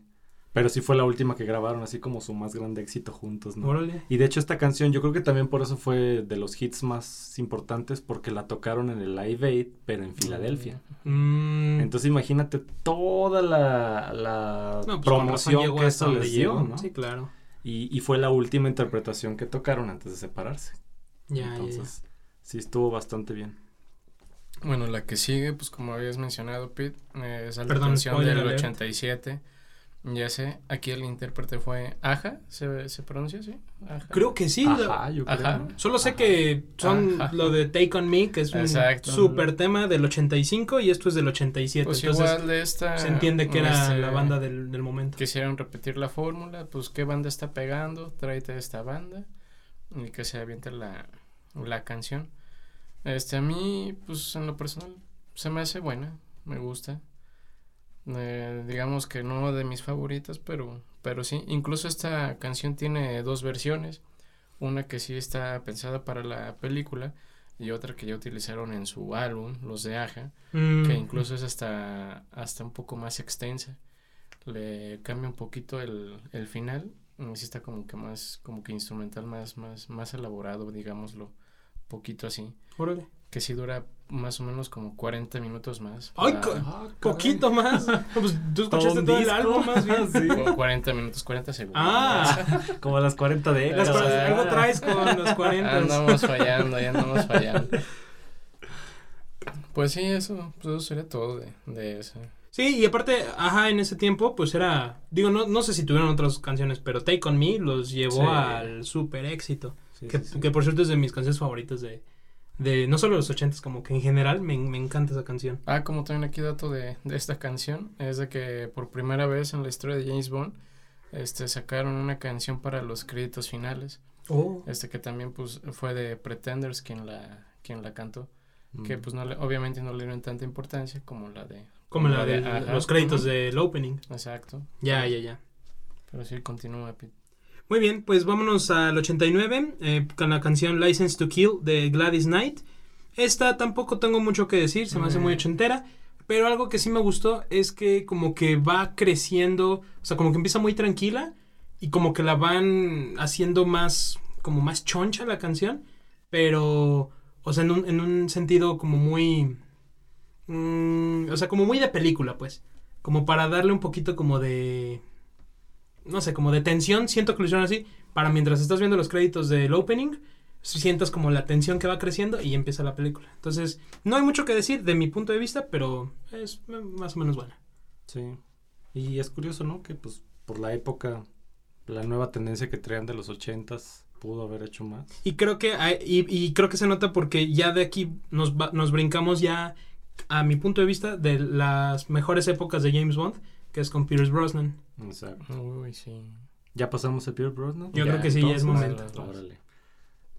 Speaker 4: Pero sí fue la última que grabaron, así como su más grande éxito juntos, ¿no?
Speaker 1: Órale.
Speaker 4: Y de hecho esta canción yo creo que también por eso fue de los hits más importantes porque la tocaron en el Live Aid, pero en Filadelfia.
Speaker 1: Mm,
Speaker 4: Entonces imagínate toda la, la
Speaker 1: no, pues,
Speaker 4: promoción que eso les dio, ¿no?
Speaker 1: Sí, claro.
Speaker 4: Y, y fue la última interpretación que tocaron antes de separarse.
Speaker 1: Ya, ya, ya.
Speaker 4: Entonces, sí estuvo bastante bien.
Speaker 3: Bueno, la que sigue, pues como habías mencionado, Pete, eh, es la
Speaker 1: Perdón,
Speaker 3: canción del
Speaker 1: alert.
Speaker 3: 87. Ya sé, aquí el intérprete fue Aja, ¿se, se pronuncia así? Aja.
Speaker 1: Creo que sí. la-
Speaker 4: Ajá, yo creo.
Speaker 3: Ajá.
Speaker 1: Solo sé que son
Speaker 3: Ajá.
Speaker 1: lo de Take On Me, que es un
Speaker 3: Exacto.
Speaker 1: super tema del 85 y esto es del 87.
Speaker 3: Pues
Speaker 1: entonces
Speaker 3: igual de esta...
Speaker 1: se entiende que era
Speaker 3: este,
Speaker 1: la banda del, del momento.
Speaker 3: Quisieron repetir la fórmula, pues qué banda está pegando, tráete esta banda y que se aviente la, la canción. Este, a mí, pues en lo personal, se me hace buena, me gusta. Eh, digamos que no de mis favoritas, pero, pero sí. Incluso esta canción tiene dos versiones. Una que sí está pensada para la película y otra que ya utilizaron en su álbum, los de Aja
Speaker 1: Mm,
Speaker 3: que incluso es hasta, hasta un poco más extensa. Le cambia un poquito el, el final. sí está como que más, como que instrumental más, más, más elaborado, digámoslo, poquito así.
Speaker 1: órale.
Speaker 3: Que sí dura más o menos como 40 minutos más.
Speaker 1: Ay,
Speaker 3: para-
Speaker 1: co- Poquito más. *laughs* Pues tú escuchaste todo el álbum más bien. *laughs*
Speaker 4: Sí.
Speaker 3: o 40 minutos, 40 segundos.
Speaker 1: Ah, *laughs*
Speaker 4: Como las 40 de
Speaker 1: las
Speaker 3: O
Speaker 1: cosas-
Speaker 3: sea,
Speaker 1: algo traes con los 40.
Speaker 3: Andamos fallando, ya andamos fallando. Pues sí, eso, pues eso sería todo de, de eso.
Speaker 1: Sí, y aparte, ajá, en ese tiempo, pues era. Digo, no, no sé si tuvieron otras canciones, pero Take On Me los llevó
Speaker 4: Sí.
Speaker 1: al super éxito.
Speaker 4: Sí,
Speaker 1: que,
Speaker 4: sí, sí.
Speaker 1: que por cierto es de mis canciones favoritas de. De no solo los ochentas, como que en general me, me encanta esa canción.
Speaker 3: Ah, como también aquí dato de, de esta canción, es de que por primera vez en la historia de James Bond, este, sacaron una canción para los créditos finales,
Speaker 1: Oh.
Speaker 3: este que también pues fue de Pretenders quien la, quien la cantó, que
Speaker 4: Mm.
Speaker 3: pues no le, obviamente no le dieron tanta importancia como la de...
Speaker 1: Como la de los créditos
Speaker 3: ujú.
Speaker 1: del opening.
Speaker 3: Exacto.
Speaker 1: Ya, ya, ya.
Speaker 3: Pero sí, continúa, Pete.
Speaker 1: Muy bien, pues vámonos al 89 eh, con la canción License to Kill de Gladys Knight. Esta tampoco tengo mucho que decir, se me hace muy ochentera, pero algo que sí me gustó es que como que va creciendo, o sea, como que empieza muy tranquila y como que la van haciendo más, como más choncha la canción, pero, o sea, en un, en un sentido como muy, mm, o sea, como muy de película, pues, como para darle un poquito como de no sé, como de tensión, siento que lo hicieron así, para mientras estás viendo los créditos del opening, sientas como la tensión que va creciendo y empieza la película. Entonces, no hay mucho que decir de mi punto de vista, pero es más o menos buena.
Speaker 4: Sí. Y es curioso, ¿no? Que pues por la época, la nueva tendencia que traían de los ochentas, pudo haber hecho más.
Speaker 1: Y creo que hay- y, y creo que se nota porque ya de aquí nos, nos brincamos ya a mi punto de vista de las mejores épocas de James Bond, que es con Pierce Brosnan.
Speaker 4: Exacto.
Speaker 3: Uy, sí.
Speaker 4: ¿Ya pasamos a Pierce Brosnan?
Speaker 1: Yo
Speaker 3: Ya,
Speaker 1: creo que sí, ya es momento.
Speaker 4: Órale.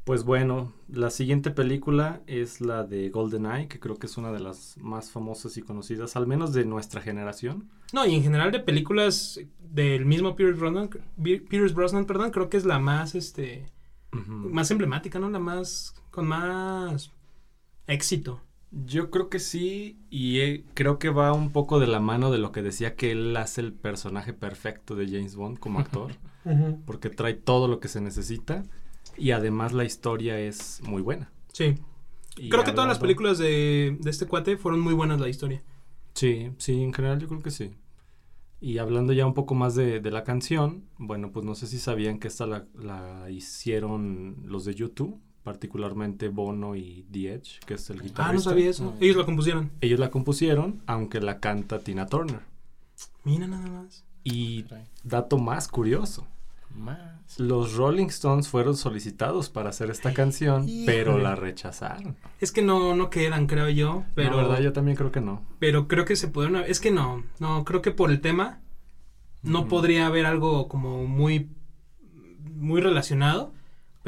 Speaker 4: Pues bueno, la siguiente película es la de GoldenEye, que creo que es una de las más famosas y conocidas, al menos de nuestra generación.
Speaker 1: No, y en general de películas del mismo Pierce Brosnan, Pierce Brosnan, perdón, creo que es la más este más emblemática, ¿no? La más con más éxito.
Speaker 4: Yo creo que sí, y eh, creo que va un poco de la mano de lo que decía que él hace el personaje perfecto de James Bond como *laughs* actor, porque trae todo lo que se necesita y además la historia es muy buena.
Speaker 1: Sí.
Speaker 4: Y
Speaker 1: Creo que todas las películas de, de este cuate fueron muy buenas la historia.
Speaker 4: Sí, sí, en general yo creo que sí. Y hablando ya un poco más de, de la canción, bueno, pues no sé si sabían que esta la, la hicieron los de YouTube, particularmente Bono y The Edge, que es el guitarrista.
Speaker 1: Ah, no sabía eso. Ellos la compusieron.
Speaker 4: Ellos la compusieron, aunque la canta Tina Turner.
Speaker 1: Mira nada más.
Speaker 4: Y dato más curioso,
Speaker 3: Más.
Speaker 4: los Rolling Stones fueron solicitados para hacer esta canción,
Speaker 1: Híjole.
Speaker 4: pero la rechazaron.
Speaker 1: Es que no, no quedan, creo yo. Pero,
Speaker 4: ¿verdad? Yo también creo que no.
Speaker 1: pero creo que se pudieron. Es que no. No, creo que por el tema no
Speaker 4: Ujú.
Speaker 1: podría haber algo como muy. Muy relacionado.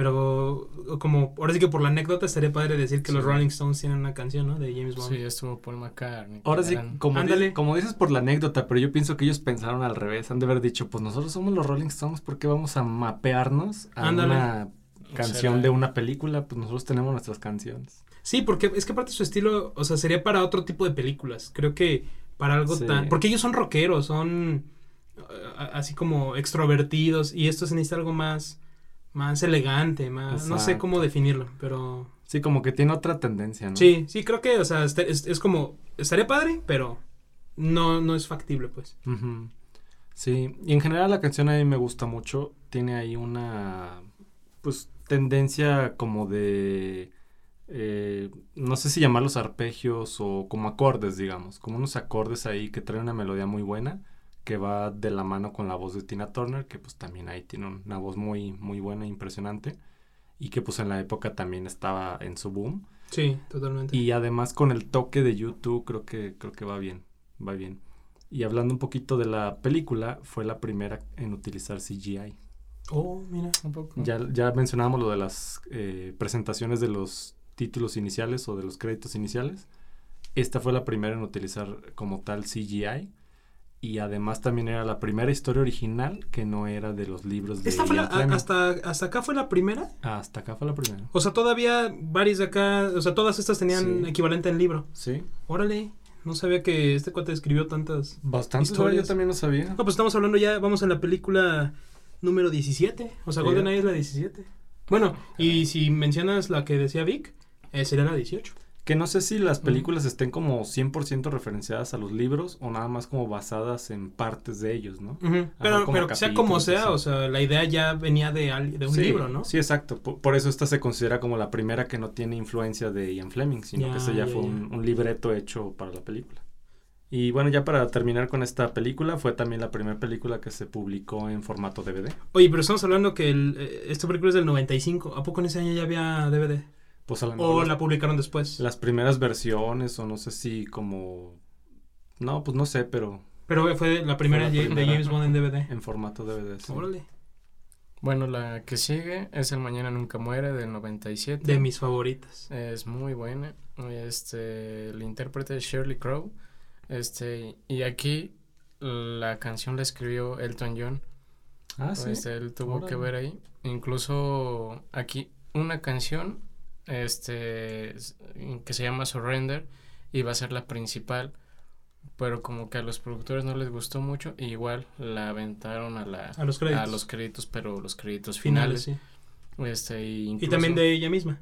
Speaker 1: Pero como. Ahora sí que por la anécdota estaría padre decir que los. Rolling Stones tienen una canción, ¿no? De James Bond.
Speaker 3: Sí, estuvo Paul McCartney.
Speaker 4: Ahora sí,
Speaker 3: Eran-
Speaker 4: como,
Speaker 1: Ándale.
Speaker 4: dices, como dices por la anécdota, pero yo pienso que ellos pensaron al revés. Han de haber dicho, pues nosotros somos los Rolling Stones, ¿por qué vamos a mapearnos a
Speaker 1: Ándale.
Speaker 4: una canción de una película? Pues nosotros tenemos nuestras canciones.
Speaker 1: Sí, porque es que aparte su estilo, o sea, sería para otro tipo de películas. Creo que para algo
Speaker 4: Sí.
Speaker 1: tan... Porque ellos son rockeros, son... a- así como extrovertidos y esto se necesita algo más, más elegante, más, no sé cómo definirlo, pero
Speaker 4: Sí, como que tiene otra tendencia, ¿no?
Speaker 1: sí, sí creo que, o sea, este- es, es como, estaría padre, pero no, no es factible, pues.
Speaker 4: Sí, y en general la canción a mí me gusta mucho. Tiene ahí una, pues, tendencia como de, eh, no sé si llamarlos arpegios o como acordes, digamos, como unos acordes ahí que traen una melodía muy buena que va de la mano con la voz de Tina Turner, que pues también ahí tiene una voz muy, muy buena e impresionante y que pues en la época también estaba en su boom.
Speaker 1: Sí, totalmente.
Speaker 4: Y además con el toque de YouTube creo que, creo que va bien, va bien. Y hablando un poquito de la película, fue la primera en utilizar CGI.
Speaker 1: Oh, mira.
Speaker 3: Un poco.
Speaker 4: Ya, ya mencionábamos lo de las eh, presentaciones de los títulos iniciales o de los créditos iniciales. Esta fue la primera en utilizar como tal CGI. Y además también era la primera historia original que no era de los libros de
Speaker 1: ¿Esta fue la, hasta, hasta acá fue la primera?
Speaker 4: Hasta acá fue la primera.
Speaker 1: O sea, todavía varias de acá, o sea, todas estas tenían
Speaker 4: Sí.
Speaker 1: equivalente en libro.
Speaker 4: Sí.
Speaker 1: Órale, no sabía que este cuate escribió tantas.
Speaker 4: Bastante.
Speaker 1: Historias.
Speaker 4: Yo también lo sabía.
Speaker 1: No, pues estamos hablando ya, vamos en la película número 17. O sea. GoldenEye es la 17. Bueno, y si mencionas la que decía Vic, eh, sería la 18.
Speaker 4: Que no sé si las películas estén como 100% referenciadas a los libros o nada más como basadas en partes de ellos, ¿no?
Speaker 1: Pero,
Speaker 4: como
Speaker 1: pero sea como sea,
Speaker 4: así.
Speaker 1: o sea, la idea ya venía de, de un
Speaker 4: sí,
Speaker 1: libro, ¿no?
Speaker 4: Sí, exacto. Por, por eso esta se considera como la primera que no tiene influencia de Ian Fleming, sino que ese ya, fue un libreto hecho para la película. Y bueno, ya para terminar con esta película, fue también la primera película que se publicó en formato DVD.
Speaker 1: Oye, pero estamos hablando que el, eh, esta película es del 95. ¿A poco en ese año ya había DVD?
Speaker 4: Pues a lo
Speaker 1: ¿O la publicaron después?
Speaker 4: las primeras versiones, o no sé si como... No, pues no sé, pero
Speaker 1: Pero fue la primera
Speaker 4: Fue la
Speaker 1: de-. James Bond en DVD.
Speaker 4: en formato DVD. sí.
Speaker 1: Órale.
Speaker 3: Bueno, la que sigue es El Mañana Nunca Muere del 97.
Speaker 1: De mis favoritas.
Speaker 3: Es muy buena. Este, el intérprete es Shirley Crow. Este, y aquí la canción la escribió Elton John.
Speaker 4: Ah, sí.
Speaker 3: Este, él tuvo
Speaker 4: Órale.
Speaker 3: que ver ahí. Incluso aquí una canción este que se llama Surrender y va a ser la principal. Pero como que a los productores no les gustó mucho, y igual la aventaron a la
Speaker 1: A los créditos.
Speaker 3: a los créditos, pero los créditos
Speaker 1: finales,
Speaker 3: finales.
Speaker 1: sí.
Speaker 3: Este, y,
Speaker 1: Y
Speaker 3: incluso-
Speaker 1: también de ella misma.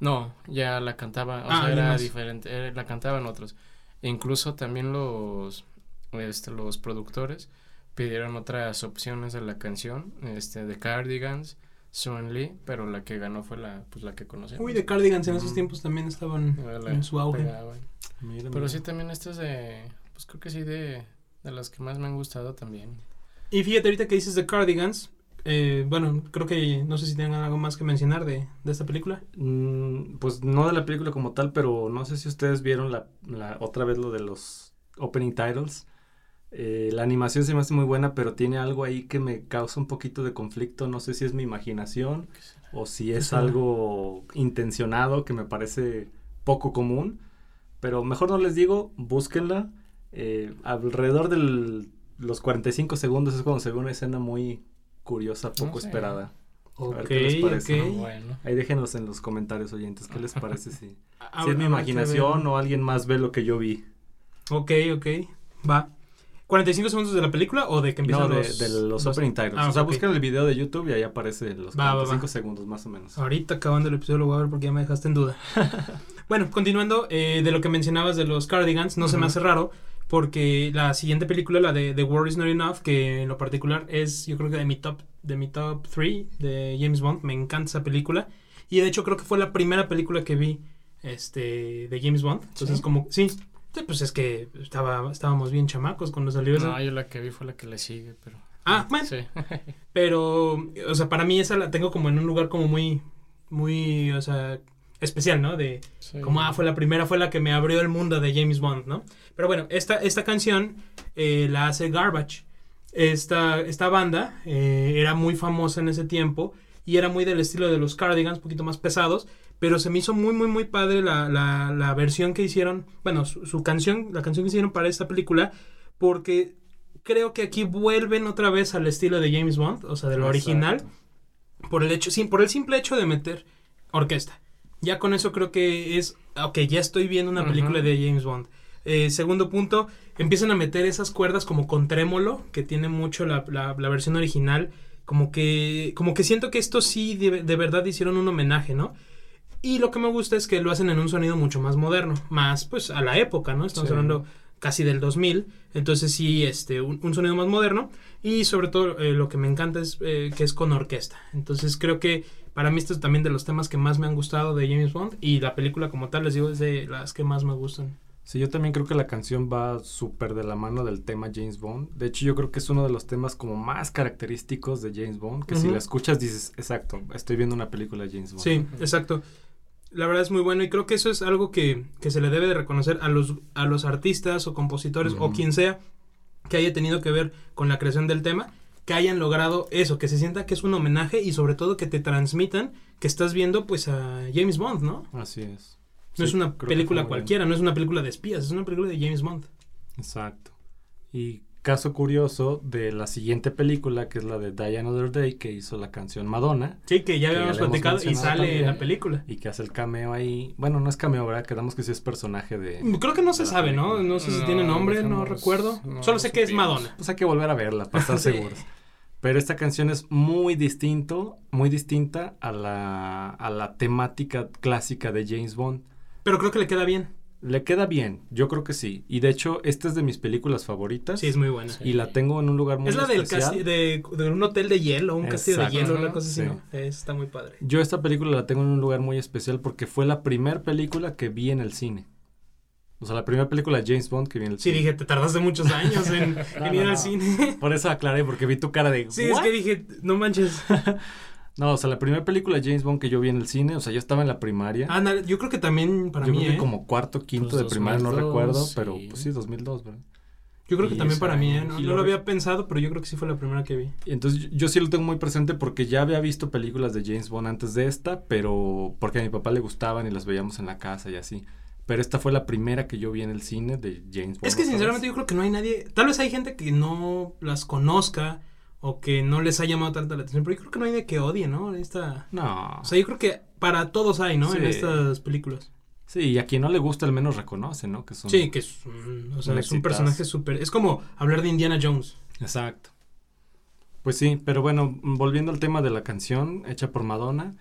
Speaker 3: no, ya la cantaba, o
Speaker 1: Ah,
Speaker 3: sea, era diferente, era- la cantaban otros. E incluso también los, este, los productores pidieron otras opciones de la canción, este, de Cardigans, Swan Lee, pero la que ganó fue la, pues la que conocemos.
Speaker 1: Uy, de Cardigans en esos tiempos también estaban
Speaker 3: la-
Speaker 1: en su auge.
Speaker 3: pegaban.
Speaker 4: Mira,
Speaker 3: Pero
Speaker 4: mira.
Speaker 3: sí también esta es de, pues creo que sí de, de las que más me han gustado también.
Speaker 1: Y fíjate ahorita que dices de Cardigans. eh, bueno, creo que no sé si tengan algo más que mencionar de, de esta película.
Speaker 4: Mm, pues no de la película como tal, pero no sé si ustedes vieron la, la- otra vez lo de los opening titles. Eh, la animación se me hace muy buena, pero tiene algo ahí que me causa un poquito de conflicto. No sé si es mi imaginación o si es algo intencionado que me parece poco común. Pero mejor no les digo, búsquenla. Eh, alrededor de los 45 segundos es cuando se ve una escena muy curiosa, poco
Speaker 3: No sé.
Speaker 4: esperada.
Speaker 1: Ok,
Speaker 4: ver qué les parece.
Speaker 1: ok.
Speaker 3: Bueno.
Speaker 4: Ahí déjenos en los comentarios, oyentes, ¿qué les parece si,
Speaker 1: A- *laughs*
Speaker 4: si es mi imaginación o alguien más ve lo que yo vi?
Speaker 1: Ok, ok. Va. ¿45 segundos de la película o de que empiezan
Speaker 4: No, de,
Speaker 1: los,
Speaker 4: de los opening titles.
Speaker 1: Ah,
Speaker 4: o sea,
Speaker 1: ok.
Speaker 4: busquen el video de YouTube y ahí aparece los
Speaker 1: Va, va,
Speaker 4: 45
Speaker 1: va.
Speaker 4: segundos más o menos.
Speaker 1: Ahorita acabando el episodio lo voy a ver porque ya me dejaste en duda. *laughs* bueno, continuando eh, de lo que mencionabas de los Cardigans, no se me hace raro porque la siguiente película, la de The War Is Not Enough, que en lo particular es yo creo que de mi top de mi top 3 de James Bond, me encanta esa película y de hecho creo que fue la primera película que vi este de James Bond. Entonces
Speaker 3: ¿Sí?
Speaker 1: como sí, sí, pues es que estaba estábamos bien chamacos cuando salió esa.
Speaker 3: No, yo la que vi fue la que le sigue, pero...
Speaker 1: Ah, bueno.
Speaker 3: Sí. *laughs*
Speaker 1: Pero, o sea, para mí esa la tengo como en un lugar como muy, muy, o sea, especial, ¿no? De,
Speaker 3: Sí.
Speaker 1: como, ah, fue la primera, fue la que me abrió el mundo de James Bond, ¿no? Pero bueno, esta, esta canción eh, la hace Garbage. Esta, esta banda eh, era muy famosa en ese tiempo y era muy del estilo de los Cardigans, un poquito más pesados, pero se me hizo muy, muy, muy padre la, la, la versión que hicieron, bueno, su, su canción, la canción que hicieron para esta película, porque creo que aquí vuelven otra vez al estilo de James Bond, o sea, de lo
Speaker 4: Exacto.
Speaker 1: original, por el hecho, sí, por el simple hecho de meter orquesta. Ya con eso creo que es, ok, ya estoy viendo una película de James Bond. Eh, segundo punto, empiezan a meter esas cuerdas como con trémolo, que tiene mucho la, la- la versión original. Como que, como que siento que esto sí de, de verdad hicieron un homenaje, ¿no? Y lo que me gusta es que lo hacen en un sonido mucho más moderno, más pues a la época, ¿no? Estamos
Speaker 3: Sí.
Speaker 1: hablando casi del 2000, entonces sí, este, un, un sonido más moderno y sobre todo eh, lo que me encanta es eh, que es con orquesta. Entonces creo que para mí esto es también de los temas que más me han gustado de James Bond y la película como tal, les digo, es de las que más me gustan.
Speaker 4: Sí, yo también creo que la canción va súper de la mano del tema James Bond. De hecho, yo creo que es uno de los temas como más característicos de James Bond, que si
Speaker 1: Ujú.
Speaker 4: la escuchas dices, exacto, estoy viendo una película de James Bond.
Speaker 1: Sí, exacto. La verdad es muy bueno y creo que eso es algo que, que se le debe de reconocer a los, a los artistas o compositores o quien sea que haya tenido que ver con la creación del tema, que hayan logrado eso, que se sienta que es un homenaje y sobre todo que te transmitan que estás viendo pues a James Bond, ¿no?
Speaker 4: Así es.
Speaker 1: No
Speaker 4: Sí,
Speaker 1: es una película
Speaker 4: bien.
Speaker 1: cualquiera, no es una película de espías, es una película de James Bond.
Speaker 4: Exacto. Y caso curioso de la siguiente película, que es la de Die Another Day, que hizo la canción Madonna,
Speaker 1: Sí, que ya
Speaker 4: Que ya
Speaker 1: habíamos platicado y sale
Speaker 4: también.
Speaker 1: en la película.
Speaker 4: y que hace el cameo ahí. Bueno, no es cameo, ¿verdad? Quedamos que sí es personaje de...
Speaker 1: Creo que no se sabe, ¿no?
Speaker 4: película.
Speaker 1: No sé si
Speaker 3: No,
Speaker 1: tiene nombre, no recuerdo.
Speaker 3: no
Speaker 1: Solo sé que es. Madonna.
Speaker 4: Pues hay que volver a verla para estar *laughs*
Speaker 1: Sí.
Speaker 4: seguros. Pero esta canción es muy distinto, muy distinta a la, a la temática clásica de James Bond.
Speaker 1: Pero creo que le queda bien.
Speaker 4: Le queda bien, yo creo que sí. Y de hecho, esta es de mis películas favoritas.
Speaker 1: Sí, es muy buena.
Speaker 3: Sí.
Speaker 4: Y la tengo en un lugar muy
Speaker 1: Es la del
Speaker 4: especial.
Speaker 1: de, de un hotel de hielo, un castillo de
Speaker 4: Exacto.
Speaker 1: hielo, una cosa así,
Speaker 4: sí.
Speaker 1: ¿no? Está muy padre.
Speaker 4: Yo esta película la tengo en un lugar muy especial porque fue la primera película que vi en el cine. O sea, la primera película de James Bond que vi en el
Speaker 1: Sí,
Speaker 4: cine.
Speaker 1: dije, te tardaste muchos años en, *laughs* en
Speaker 4: No,
Speaker 1: ir
Speaker 4: no,
Speaker 1: al
Speaker 4: no.
Speaker 1: cine.
Speaker 4: Por eso aclaré, porque vi tu cara de...
Speaker 1: Sí, es que dije, no manches. *laughs*
Speaker 4: No, o sea, la primera película de James Bond que yo vi en el cine, o sea, yo estaba en la primaria.
Speaker 1: Ah, na- yo creo que también para
Speaker 4: yo
Speaker 1: mí,
Speaker 4: creo que
Speaker 1: ¿eh?
Speaker 4: como cuarto, quinto
Speaker 3: Pues
Speaker 4: de primaria, no
Speaker 3: 2002,
Speaker 4: recuerdo, pero
Speaker 3: sí.
Speaker 4: pues sí, 2002, ¿verdad?
Speaker 1: Yo creo que
Speaker 3: y
Speaker 1: también para mí, ¿eh? No, no
Speaker 4: lo
Speaker 1: había pensado, pero yo creo que sí fue la primera que vi.
Speaker 4: Y Entonces yo, yo sí lo tengo muy presente porque ya había visto películas de James Bond antes de esta, pero porque a mi papá le gustaban y las veíamos en la casa y así. Pero esta fue la primera que yo vi en el cine de James Bond.
Speaker 1: Es que sinceramente
Speaker 4: vez.
Speaker 1: yo creo que no hay nadie, tal vez hay gente que no las conozca o que no les ha llamado tanta la atención, pero yo creo que no hay de que odie, ¿no? Esta...
Speaker 4: No.
Speaker 1: O sea, yo creo que para todos hay, ¿no? En estas películas.
Speaker 4: Sí, y a quien no le gusta al menos reconoce, ¿no? Que son...
Speaker 1: Sí, que es un, o sea,
Speaker 4: un
Speaker 1: es un personaje súper... Es como hablar de Indiana Jones.
Speaker 4: Exacto. Pues sí, pero bueno, volviendo al tema de la canción hecha por Madonna,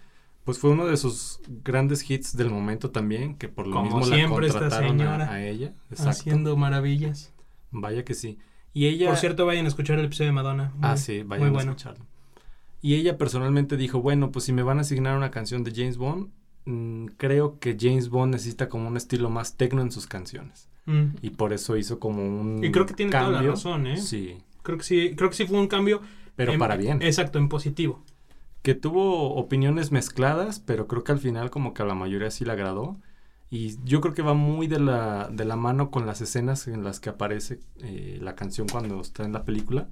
Speaker 4: pues fue uno de sus grandes hits del momento también, que por lo
Speaker 1: Como
Speaker 4: mismo
Speaker 1: siempre
Speaker 4: la
Speaker 1: esta
Speaker 4: contrataron
Speaker 1: señora
Speaker 4: a, a ella. Exacto.
Speaker 1: Haciendo maravillas.
Speaker 4: Vaya que sí. Y ella...
Speaker 1: Por cierto, vayan a escuchar el episodio de Madonna. Muy-
Speaker 4: Ah, sí, vayan
Speaker 1: muy
Speaker 4: a
Speaker 1: bueno.
Speaker 4: escucharlo. Y ella personalmente dijo, bueno, pues si me van a asignar una canción de James Bond, mm, creo que James Bond necesita como un estilo más tecno en sus canciones.
Speaker 1: Mm.
Speaker 4: Y por eso hizo como un
Speaker 1: Y creo que tiene toda la
Speaker 4: cambio.
Speaker 1: razón, ¿eh?
Speaker 4: Sí,
Speaker 1: Creo que sí, creo que sí fue un cambio.
Speaker 4: pero
Speaker 1: en-
Speaker 4: para bien.
Speaker 1: Exacto, en positivo.
Speaker 4: que tuvo opiniones mezcladas, pero creo que al final como que a la mayoría sí le agradó. Y yo creo que va muy de la, de la mano con las escenas en las que aparece eh, la canción cuando está en la película,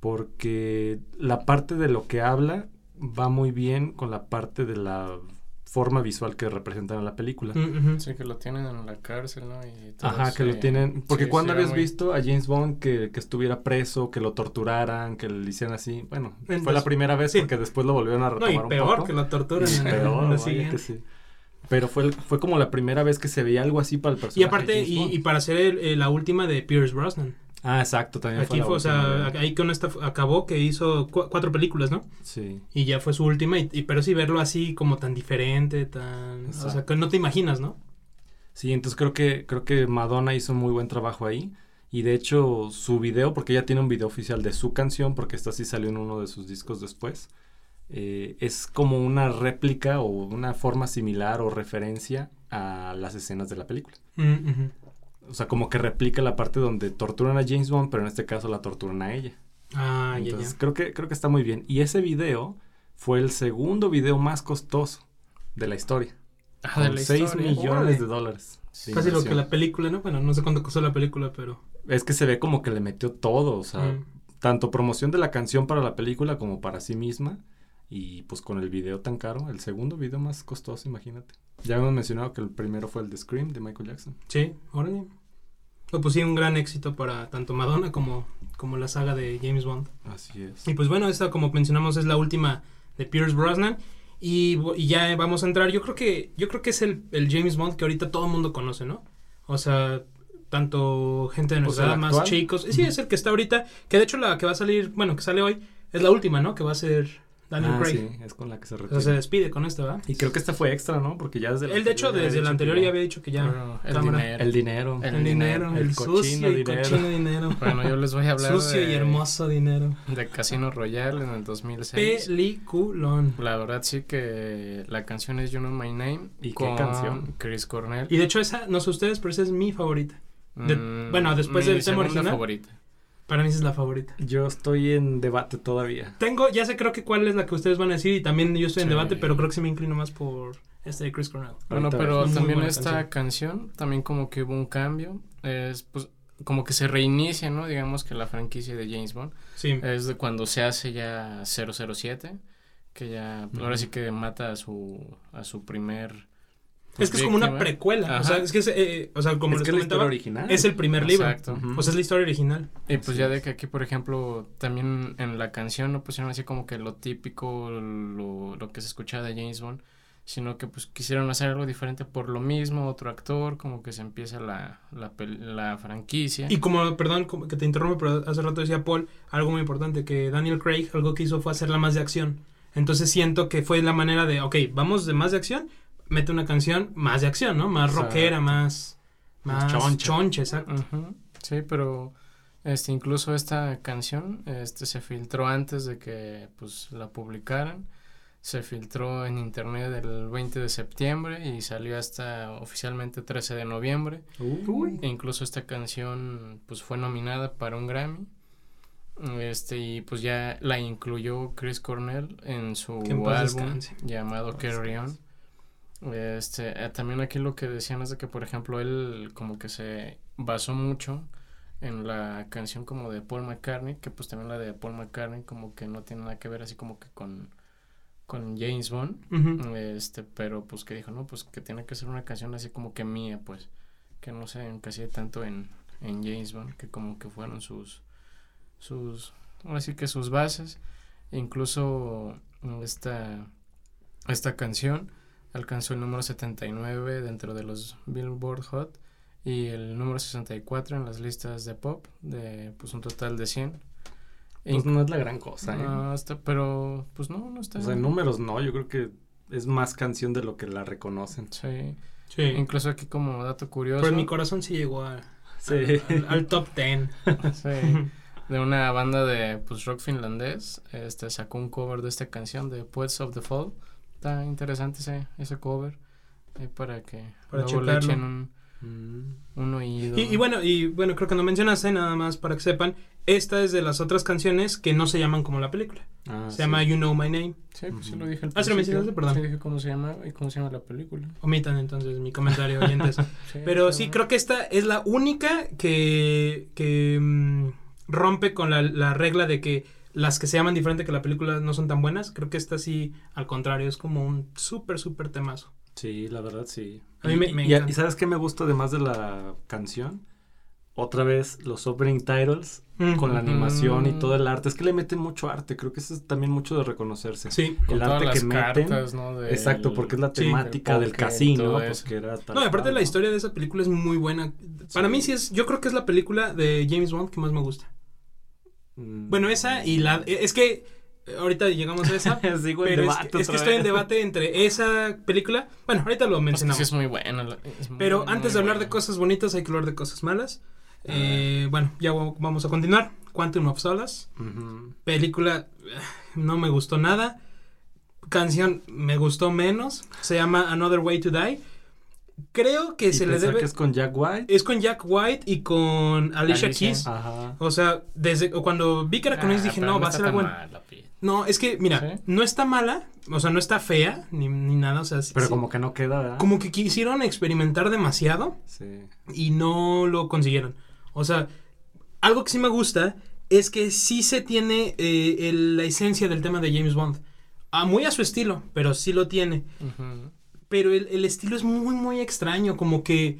Speaker 4: porque la parte de lo que habla va muy bien con la parte de la forma visual que representan en la película.
Speaker 1: Mm.
Speaker 3: Sí, que lo tienen en la cárcel, ¿no? Y todo
Speaker 4: Ajá, que
Speaker 3: sí.
Speaker 4: lo tienen. Porque
Speaker 3: Sí,
Speaker 4: cuando
Speaker 3: sí,
Speaker 4: habías
Speaker 3: muy-
Speaker 4: visto a James Bond que, que estuviera preso, que lo torturaran, que le hicieran así. Bueno, fue la primera vez
Speaker 1: sí.
Speaker 4: porque después lo volvieron a
Speaker 1: No,
Speaker 4: retomar
Speaker 1: y
Speaker 4: un
Speaker 1: peor
Speaker 4: poco.
Speaker 1: que la tortura en,
Speaker 4: Y
Speaker 1: en
Speaker 4: peor, vaya
Speaker 1: siguiente.
Speaker 4: que sí. Pero fue, fue como la primera vez que se veía algo así para el personaje.
Speaker 1: Y aparte, y, y para hacer el- eh, la última de Pierce Brosnan.
Speaker 4: Ah, exacto, también fue
Speaker 1: Aquí
Speaker 4: la
Speaker 1: fue, o sea, ahí con esta acabó que hizo cu- cuatro películas, ¿no?
Speaker 4: Sí,
Speaker 1: Y ya fue su última, y, y- pero sí verlo así como tan diferente, tan... O sea, que no te imaginas, ¿no?
Speaker 4: sí, entonces creo que, creo que Madonna hizo un muy buen trabajo ahí. Y de hecho, su video, porque ella tiene un video oficial de su canción, porque esta sí salió en uno de sus discos después, eh, es como una réplica o una forma similar o referencia a las escenas de la película.
Speaker 1: Mm.
Speaker 4: O sea, como que replica la parte donde torturan a James Bond, pero en este caso la torturan a ella.
Speaker 1: Ah,
Speaker 4: Entonces,
Speaker 1: ya.
Speaker 4: creo que creo que está muy bien. Y ese video fue el segundo video más costoso de la historia.
Speaker 3: Ah, de
Speaker 4: con
Speaker 3: la
Speaker 4: 6
Speaker 3: historia.
Speaker 4: millones
Speaker 1: Órale.
Speaker 4: de dólares. de
Speaker 1: Casi lo que la película, ¿no? Bueno, no sé cuánto costó la película, pero...
Speaker 4: Es que se ve como que le metió todo, o sea,
Speaker 1: Mm.
Speaker 4: tanto promoción de la canción para la película como para sí misma. Y pues con el video tan caro, el segundo video más costoso, imagínate. Ya hemos mencionado que el primero fue el de Scream de Michael Jackson.
Speaker 1: Sí, órale. Pues sí, un gran éxito para tanto Madonna como, como la saga de James Bond.
Speaker 4: Así es.
Speaker 1: Y pues bueno, esta como mencionamos es la última de Pierce Brosnan. Y, ya vamos a entrar. Yo creo que, yo creo que es el, el James Bond que ahorita todo el mundo conoce, ¿no? O sea, tanto gente de
Speaker 4: Pues,
Speaker 1: nuestra edad, más chicos. Sí, es el que está ahorita, que de hecho la que va a salir, bueno, que sale hoy, es la última, ¿no? Que va a ser Daniel
Speaker 4: Ah,
Speaker 1: Craig.
Speaker 4: sí, es con la que se
Speaker 1: O sea,
Speaker 4: retira.
Speaker 1: se despide con esta, ¿va?
Speaker 4: Y creo que esta fue extra, ¿no? Porque ya desde
Speaker 1: Él, de hecho, desde el anterior ya había dicho que ya.
Speaker 3: Pero el dinero.
Speaker 4: El dinero.
Speaker 3: El
Speaker 1: El, dinero,
Speaker 3: dinero,
Speaker 1: el,
Speaker 4: el
Speaker 1: sucio y
Speaker 4: dinero.
Speaker 1: cochino dinero.
Speaker 3: Bueno, yo les voy a hablar
Speaker 1: Sucio
Speaker 3: de,
Speaker 1: y hermoso dinero.
Speaker 3: de Casino Royale en el 2006.
Speaker 1: Peliculón.
Speaker 3: La verdad sí que la canción es You Know My Name
Speaker 4: ¿Y qué
Speaker 3: con
Speaker 4: canción?
Speaker 3: Chris Cornell.
Speaker 1: Y de hecho, esa, no sé ustedes, pero esa es mi favorita. de-
Speaker 3: Mm,
Speaker 1: bueno, después
Speaker 3: mi
Speaker 1: del tema original.
Speaker 3: favorita.
Speaker 1: Para mí esa es la favorita.
Speaker 4: Yo estoy en debate todavía.
Speaker 1: Tengo, ya sé creo que cuál es la que ustedes van a decir y también yo estoy en
Speaker 3: Sí.
Speaker 1: debate, pero creo que sí me inclino más por este de Chris Cornell.
Speaker 3: Bueno,
Speaker 4: Ahorita
Speaker 3: pero
Speaker 1: es
Speaker 3: también esta canción. también como que hubo un cambio. Es pues como que se reinicia, ¿no? Digamos que la franquicia de James Bond.
Speaker 1: Sí.
Speaker 3: Es de cuando se hace ya 007, que ya pues, ahora sí que mata a su a su primer
Speaker 1: es que es como una precuela. O
Speaker 3: Ajá.
Speaker 1: sea, es que es, eh, o sea, como
Speaker 4: es
Speaker 1: les
Speaker 4: que la historia
Speaker 1: comentaba,
Speaker 4: original.
Speaker 1: es el primer libro.
Speaker 3: Exacto.
Speaker 4: Ujú.
Speaker 1: O sea, es la historia original.
Speaker 3: Y pues
Speaker 4: Así
Speaker 3: ya de que aquí, por ejemplo, también en la canción no pusieron así como que lo típico, lo, lo que se escuchaba de James Bond, sino que pues quisieron hacer algo diferente por lo mismo, otro actor, como que se empieza la, la, la franquicia.
Speaker 1: Y como, perdón como que te interrumpo, pero hace rato decía Paul algo muy importante, que Daniel Craig algo que hizo fue hacerla más de acción. Entonces siento que fue la manera de, ok, vamos de más de acción, mete una canción más de acción, ¿no? Más
Speaker 4: Exacto.
Speaker 1: rockera, más, más
Speaker 4: Más
Speaker 1: choncha.
Speaker 4: choncha.
Speaker 1: exacto.
Speaker 3: Sí, pero este incluso esta canción este se filtró antes de que pues la publicaran. Se filtró en internet el 20 de septiembre y salió hasta oficialmente 13 de noviembre.
Speaker 4: Uy.
Speaker 3: E incluso esta canción pues fue nominada para un Grammy. Este y pues ya la incluyó Chris Cornell en su álbum
Speaker 1: descanse.
Speaker 3: llamado Carry On. Este, eh, también aquí lo que decían es de que por ejemplo él como que se basó mucho en la canción como de Paul McCartney, que pues también la de Paul McCartney como que no tiene nada que ver así como que con con James Bond. Este, pero pues que dijo, no, pues que tiene que ser una canción así como que mía, pues, que no se encasille tanto en, en James Bond, que como que fueron sus, sus, ahora sí que sus bases, incluso esta, esta canción alcanzó el número 79 dentro de los Billboard Hot y el número 64 en las listas de pop, de pues un total de 100.
Speaker 4: Pues no es la gran cosa, ¿eh?
Speaker 3: No, está- pero pues no, no está.
Speaker 4: O sea, en números no, yo creo que es más canción de lo que la reconocen.
Speaker 3: Sí.
Speaker 1: Sí.
Speaker 3: Incluso aquí como dato curioso.
Speaker 1: Pero en mi corazón sí llegó a-
Speaker 4: Sí.
Speaker 1: al, al top 10. *laughs*
Speaker 3: sí, de una banda de pues rock finlandés, este sacó un cover de esta canción de Poets of the Fall. Está interesante ese, ese cover. ahí para que
Speaker 1: Para
Speaker 3: luego le echen un,
Speaker 4: Mm.
Speaker 3: un oído.
Speaker 1: Y, y bueno, y bueno, creo que no mencionaste nada más para que sepan. Esta es de las otras canciones que no se llaman como la película.
Speaker 4: Ah,
Speaker 1: se
Speaker 4: sí.
Speaker 1: llama You Know My Name.
Speaker 3: Sí, pues lo dije al
Speaker 1: Ah, ¿sí lo
Speaker 3: principio.
Speaker 1: mencionaste? Perdón.
Speaker 3: Sí, dije cómo se llama y cómo se llama la película.
Speaker 1: Omitan entonces mi comentario, oyentes. *laughs*
Speaker 3: Sí,
Speaker 1: Pero sí, creo que esta es la única que, que mm, rompe con la, la regla de que las que se llaman diferente que la película no son tan buenas. Creo que esta sí, al contrario, es como un súper, súper temazo.
Speaker 4: Sí, la verdad sí.
Speaker 1: A mí
Speaker 4: y,
Speaker 1: me- me
Speaker 4: y-
Speaker 1: encanta.
Speaker 4: y ¿sabes qué me gusta además de la canción? Otra vez los opening titles con la animación y todo el arte. Es que le meten mucho arte, creo que eso es también mucho de reconocerse.
Speaker 1: Sí.
Speaker 3: Con
Speaker 4: el
Speaker 3: todas
Speaker 4: arte
Speaker 3: las
Speaker 4: que meten.
Speaker 3: cartas, ¿no? Del-
Speaker 4: Exacto, porque es la temática
Speaker 3: del
Speaker 4: casino, pues
Speaker 3: eso.
Speaker 4: que era tal
Speaker 1: No, aparte
Speaker 4: cual,
Speaker 1: la
Speaker 4: ¿no?
Speaker 1: historia de esa película es muy buena. Para
Speaker 4: Sí.
Speaker 1: mí sí es, yo creo que es la película de James Bond que más me gusta.
Speaker 4: Mm.
Speaker 1: Bueno, esa y la... Es que eh, ahorita llegamos a esa. *laughs* Pero es, que- es que
Speaker 4: otra
Speaker 1: estoy en debate entre esa película... Bueno, ahorita lo mencionamos.
Speaker 3: sí es muy buena. muy,
Speaker 1: Pero
Speaker 3: muy
Speaker 1: antes de hablar de cosas bonitas hay que hablar de cosas malas. Eh, bueno, ya va- vamos a continuar. Quantum of Solace. Película eh, no me gustó nada. Canción me gustó menos. Se llama Another Way to Die. Creo que
Speaker 4: Y
Speaker 1: se le debe...
Speaker 4: que es con Jack White.
Speaker 1: Es con Jack White y con Alicia,
Speaker 3: Alicia.
Speaker 1: Keys.
Speaker 4: Ajá.
Speaker 1: O sea, desde cuando vi que era con
Speaker 3: Ah,
Speaker 1: ellos dije, no, va a ser algo...
Speaker 3: pi-
Speaker 1: No, es que, mira,
Speaker 3: ¿Sí?
Speaker 1: no está mala, o sea, no está fea, ni, ni nada, o sea,
Speaker 4: Pero
Speaker 1: sí-
Speaker 4: como que no queda, ¿verdad?
Speaker 1: como que quisieron experimentar demasiado
Speaker 4: Sí.
Speaker 1: y no lo consiguieron. O sea, algo que sí me gusta es que sí se tiene eh, el- la esencia del tema de James Bond. Ah, muy a su estilo, pero sí lo tiene.
Speaker 3: Ujú.
Speaker 1: Pero el, el estilo es muy, muy extraño, como que...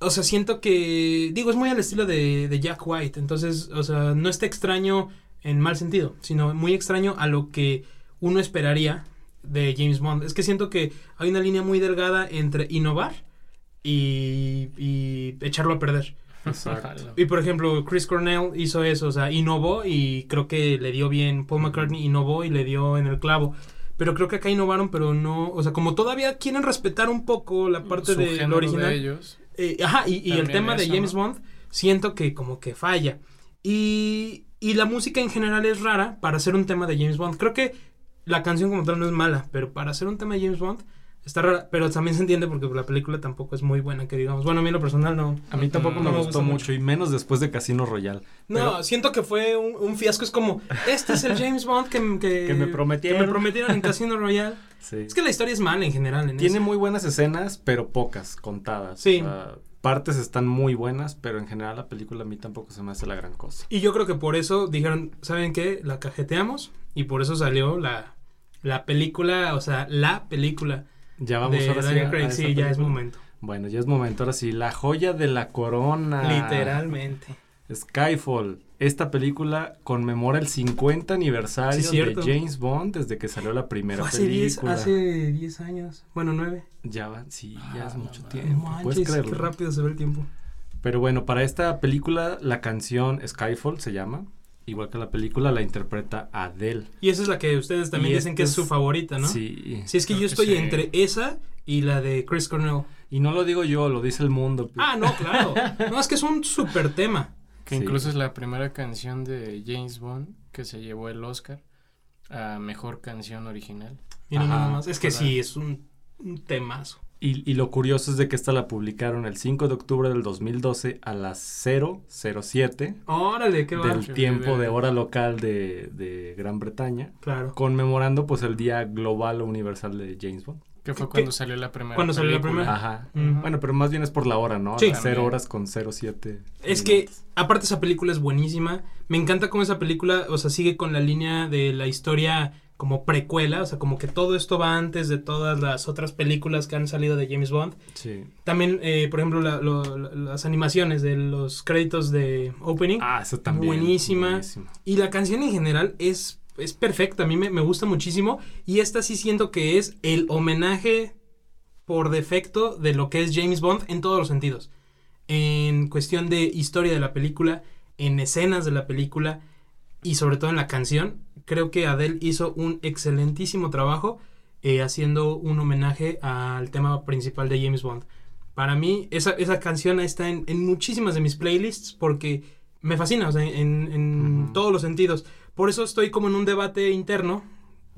Speaker 1: O sea, siento que... Digo, es muy al estilo de, de Jack White. Entonces, o sea, no está extraño en mal sentido, sino muy extraño a lo que uno esperaría de James Bond. Es que siento que hay una línea muy delgada entre innovar y, y echarlo a perder.
Speaker 3: Exacto.
Speaker 1: Y por ejemplo, Chris Cornell hizo eso, o sea, innovó y creo que le dio bien. Paul McCartney innovó y le dio en el clavo. Pero creo que acá innovaron, pero no, o sea, como todavía quieren respetar un poco la parte
Speaker 3: Su
Speaker 1: de lo original.
Speaker 3: de ellos.
Speaker 1: Eh, ajá, y, y el tema de James
Speaker 3: ¿no?
Speaker 1: Bond, siento que como que falla. Y, y la música en general es rara para hacer un tema de James Bond. Creo que la canción como tal no es mala, pero para hacer un tema de James Bond está rara. Pero también se entiende porque la película tampoco es muy buena, que digamos. Bueno, a mí en lo personal no.
Speaker 4: A mí tampoco
Speaker 3: No
Speaker 4: me gustó mucho, y menos después de Casino Royale.
Speaker 1: No,
Speaker 4: Pero-
Speaker 1: siento que fue un, un fiasco. Es como, este es el James Bond que, que,
Speaker 4: Que me prometieron.
Speaker 1: que me prometieron en Casino Royale. *laughs*
Speaker 4: Sí.
Speaker 1: Es que la historia es mala en general. En
Speaker 4: Tiene muy buenas escenas, pero pocas, contadas.
Speaker 1: Sí.
Speaker 4: O sea, partes están muy buenas, pero en general la película a mí tampoco se me hace la gran cosa.
Speaker 1: Y yo creo que por eso dijeron, ¿saben qué? La cajeteamos. Y por eso salió la, la película, o sea, la película
Speaker 4: Ya vamos
Speaker 1: de
Speaker 4: ahora sí.
Speaker 1: Daniel Craig. ya es momento.
Speaker 4: Bueno, ya es momento. Ahora sí, la joya de la corona.
Speaker 1: Literalmente.
Speaker 4: Skyfall. Esta película conmemora el 50 aniversario
Speaker 1: Sí,
Speaker 4: de. James Bond desde que salió la primera
Speaker 1: hace 10
Speaker 4: película.
Speaker 1: hace 10 años. Bueno, 9.
Speaker 4: Ya va, sí, ya es
Speaker 3: Ah,
Speaker 4: mucho
Speaker 3: no
Speaker 4: tiempo.
Speaker 1: No
Speaker 4: Puedes
Speaker 1: manches, qué
Speaker 4: creerlo.
Speaker 1: rápido se ve el tiempo.
Speaker 4: Pero bueno, para esta película la canción Skyfall se llama, igual que la película la interpreta Adele.
Speaker 1: Y esa es la que ustedes también
Speaker 4: Y
Speaker 1: dicen que es su favorita, ¿no?
Speaker 4: Sí.
Speaker 1: Si es que yo
Speaker 3: que
Speaker 1: estoy
Speaker 3: sí.
Speaker 1: entre esa y la de Chris Cornell.
Speaker 4: Y no lo digo yo, lo dice el mundo.
Speaker 1: Ah, no, claro. *laughs* No, es que es un súper tema.
Speaker 3: Que
Speaker 4: Sí.
Speaker 3: incluso es la primera canción de James Bond que se llevó el Oscar a mejor canción original.
Speaker 1: Mira
Speaker 4: Ajá,
Speaker 1: nada más. Es que
Speaker 3: ¿verdad?
Speaker 1: sí, es un, un temazo.
Speaker 4: Y, y lo curioso es de que esta la publicaron el 5 de octubre del 2012 a las 007
Speaker 1: Órale, qué va.
Speaker 4: del tiempo
Speaker 3: de-
Speaker 4: de hora local de, de Gran Bretaña,
Speaker 1: Claro.
Speaker 4: conmemorando pues el Día Global o Universal de James Bond.
Speaker 3: Que fue
Speaker 1: ¿Qué-
Speaker 3: cuando salió la primera
Speaker 1: cuando salió la primera?
Speaker 4: Ajá. Bueno, pero más bien es por la hora, ¿no?
Speaker 1: Sí.
Speaker 4: A las 0
Speaker 3: También.
Speaker 4: horas con 07.
Speaker 1: Es que, aparte esa película es buenísima. Me encanta cómo esa película, o sea, sigue con la línea de la historia como precuela, o sea, como que todo esto va antes de todas las otras películas que han salido de James Bond.
Speaker 4: Sí.
Speaker 1: También, eh, por ejemplo, la- lo- la- las animaciones de los créditos de opening.
Speaker 4: Ah, eso también.
Speaker 1: Buenísima.
Speaker 4: buenísimo.
Speaker 1: Y la canción en general es, es perfecta, a mí me, me gusta muchísimo. Y esta sí siento que es el homenaje por defecto de lo que es James Bond en todos los sentidos. En cuestión de historia de la película, en escenas de la película y sobre todo en la canción. Creo que Adele hizo un excelentísimo trabajo eh, haciendo un homenaje al tema principal de James Bond. Para mí, esa, esa canción está en, en muchísimas de mis playlists porque me fascina, o sea, en, en todos los sentidos. Por eso estoy como en un debate interno,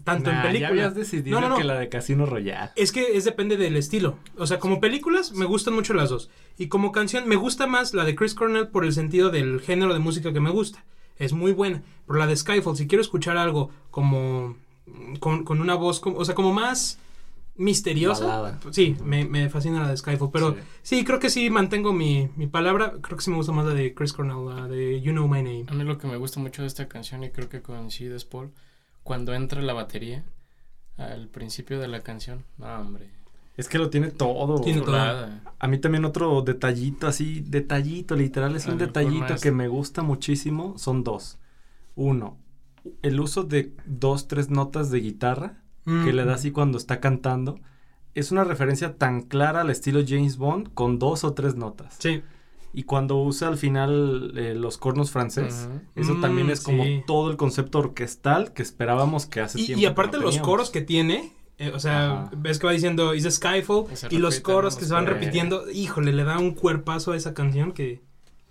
Speaker 1: tanto en
Speaker 4: Nah,
Speaker 1: película.
Speaker 4: Ya habías decidido
Speaker 1: No, no, no.
Speaker 4: que la de Casino Royale.
Speaker 1: Es que es depende del estilo. O sea, como películas me gustan mucho las dos. Y como canción me gusta más la de Chris Cornell por el sentido del género de música que me gusta. Es muy buena. Pero la de Skyfall, si quiero escuchar algo como mm, con, con una voz, como- o sea, como más misteriosa.
Speaker 4: Balada.
Speaker 1: Sí, me, me fascina la de Skyfall. Pero
Speaker 4: Sí.
Speaker 1: sí. creo que sí mantengo mi, mi palabra. Creo que sí me gusta más la de Chris Cornell, la de You Know My Name.
Speaker 3: A mí lo que me gusta mucho de esta canción, y creo que coincides, Paul, cuando entra la batería al principio de la canción. No, hombre.
Speaker 4: Es que lo tiene todo.
Speaker 1: Tiene todo.
Speaker 4: A mí también otro detallito así, detallito, literal, es
Speaker 3: A
Speaker 4: un
Speaker 3: ver, ¿cuál
Speaker 4: detallito que me gusta muchísimo, son dos. Uno, el uso de dos, tres notas de guitarra que
Speaker 1: Mm.
Speaker 4: le da así cuando está cantando. Es una referencia tan clara al estilo James Bond con dos o tres notas.
Speaker 1: Sí.
Speaker 4: Y cuando usa al final eh, los cornos francés, eso
Speaker 1: Mm,
Speaker 4: también es como
Speaker 1: sí.
Speaker 4: todo el concepto orquestal que esperábamos que hace
Speaker 1: Y,
Speaker 4: tiempo.
Speaker 1: y aparte
Speaker 4: no
Speaker 1: los coros que tiene, eh, o sea,
Speaker 4: Ajá.
Speaker 1: ves que va diciendo is a Skyfall
Speaker 3: Y
Speaker 1: los coros que se van repitiendo, híjole, le da un cuerpazo a esa canción que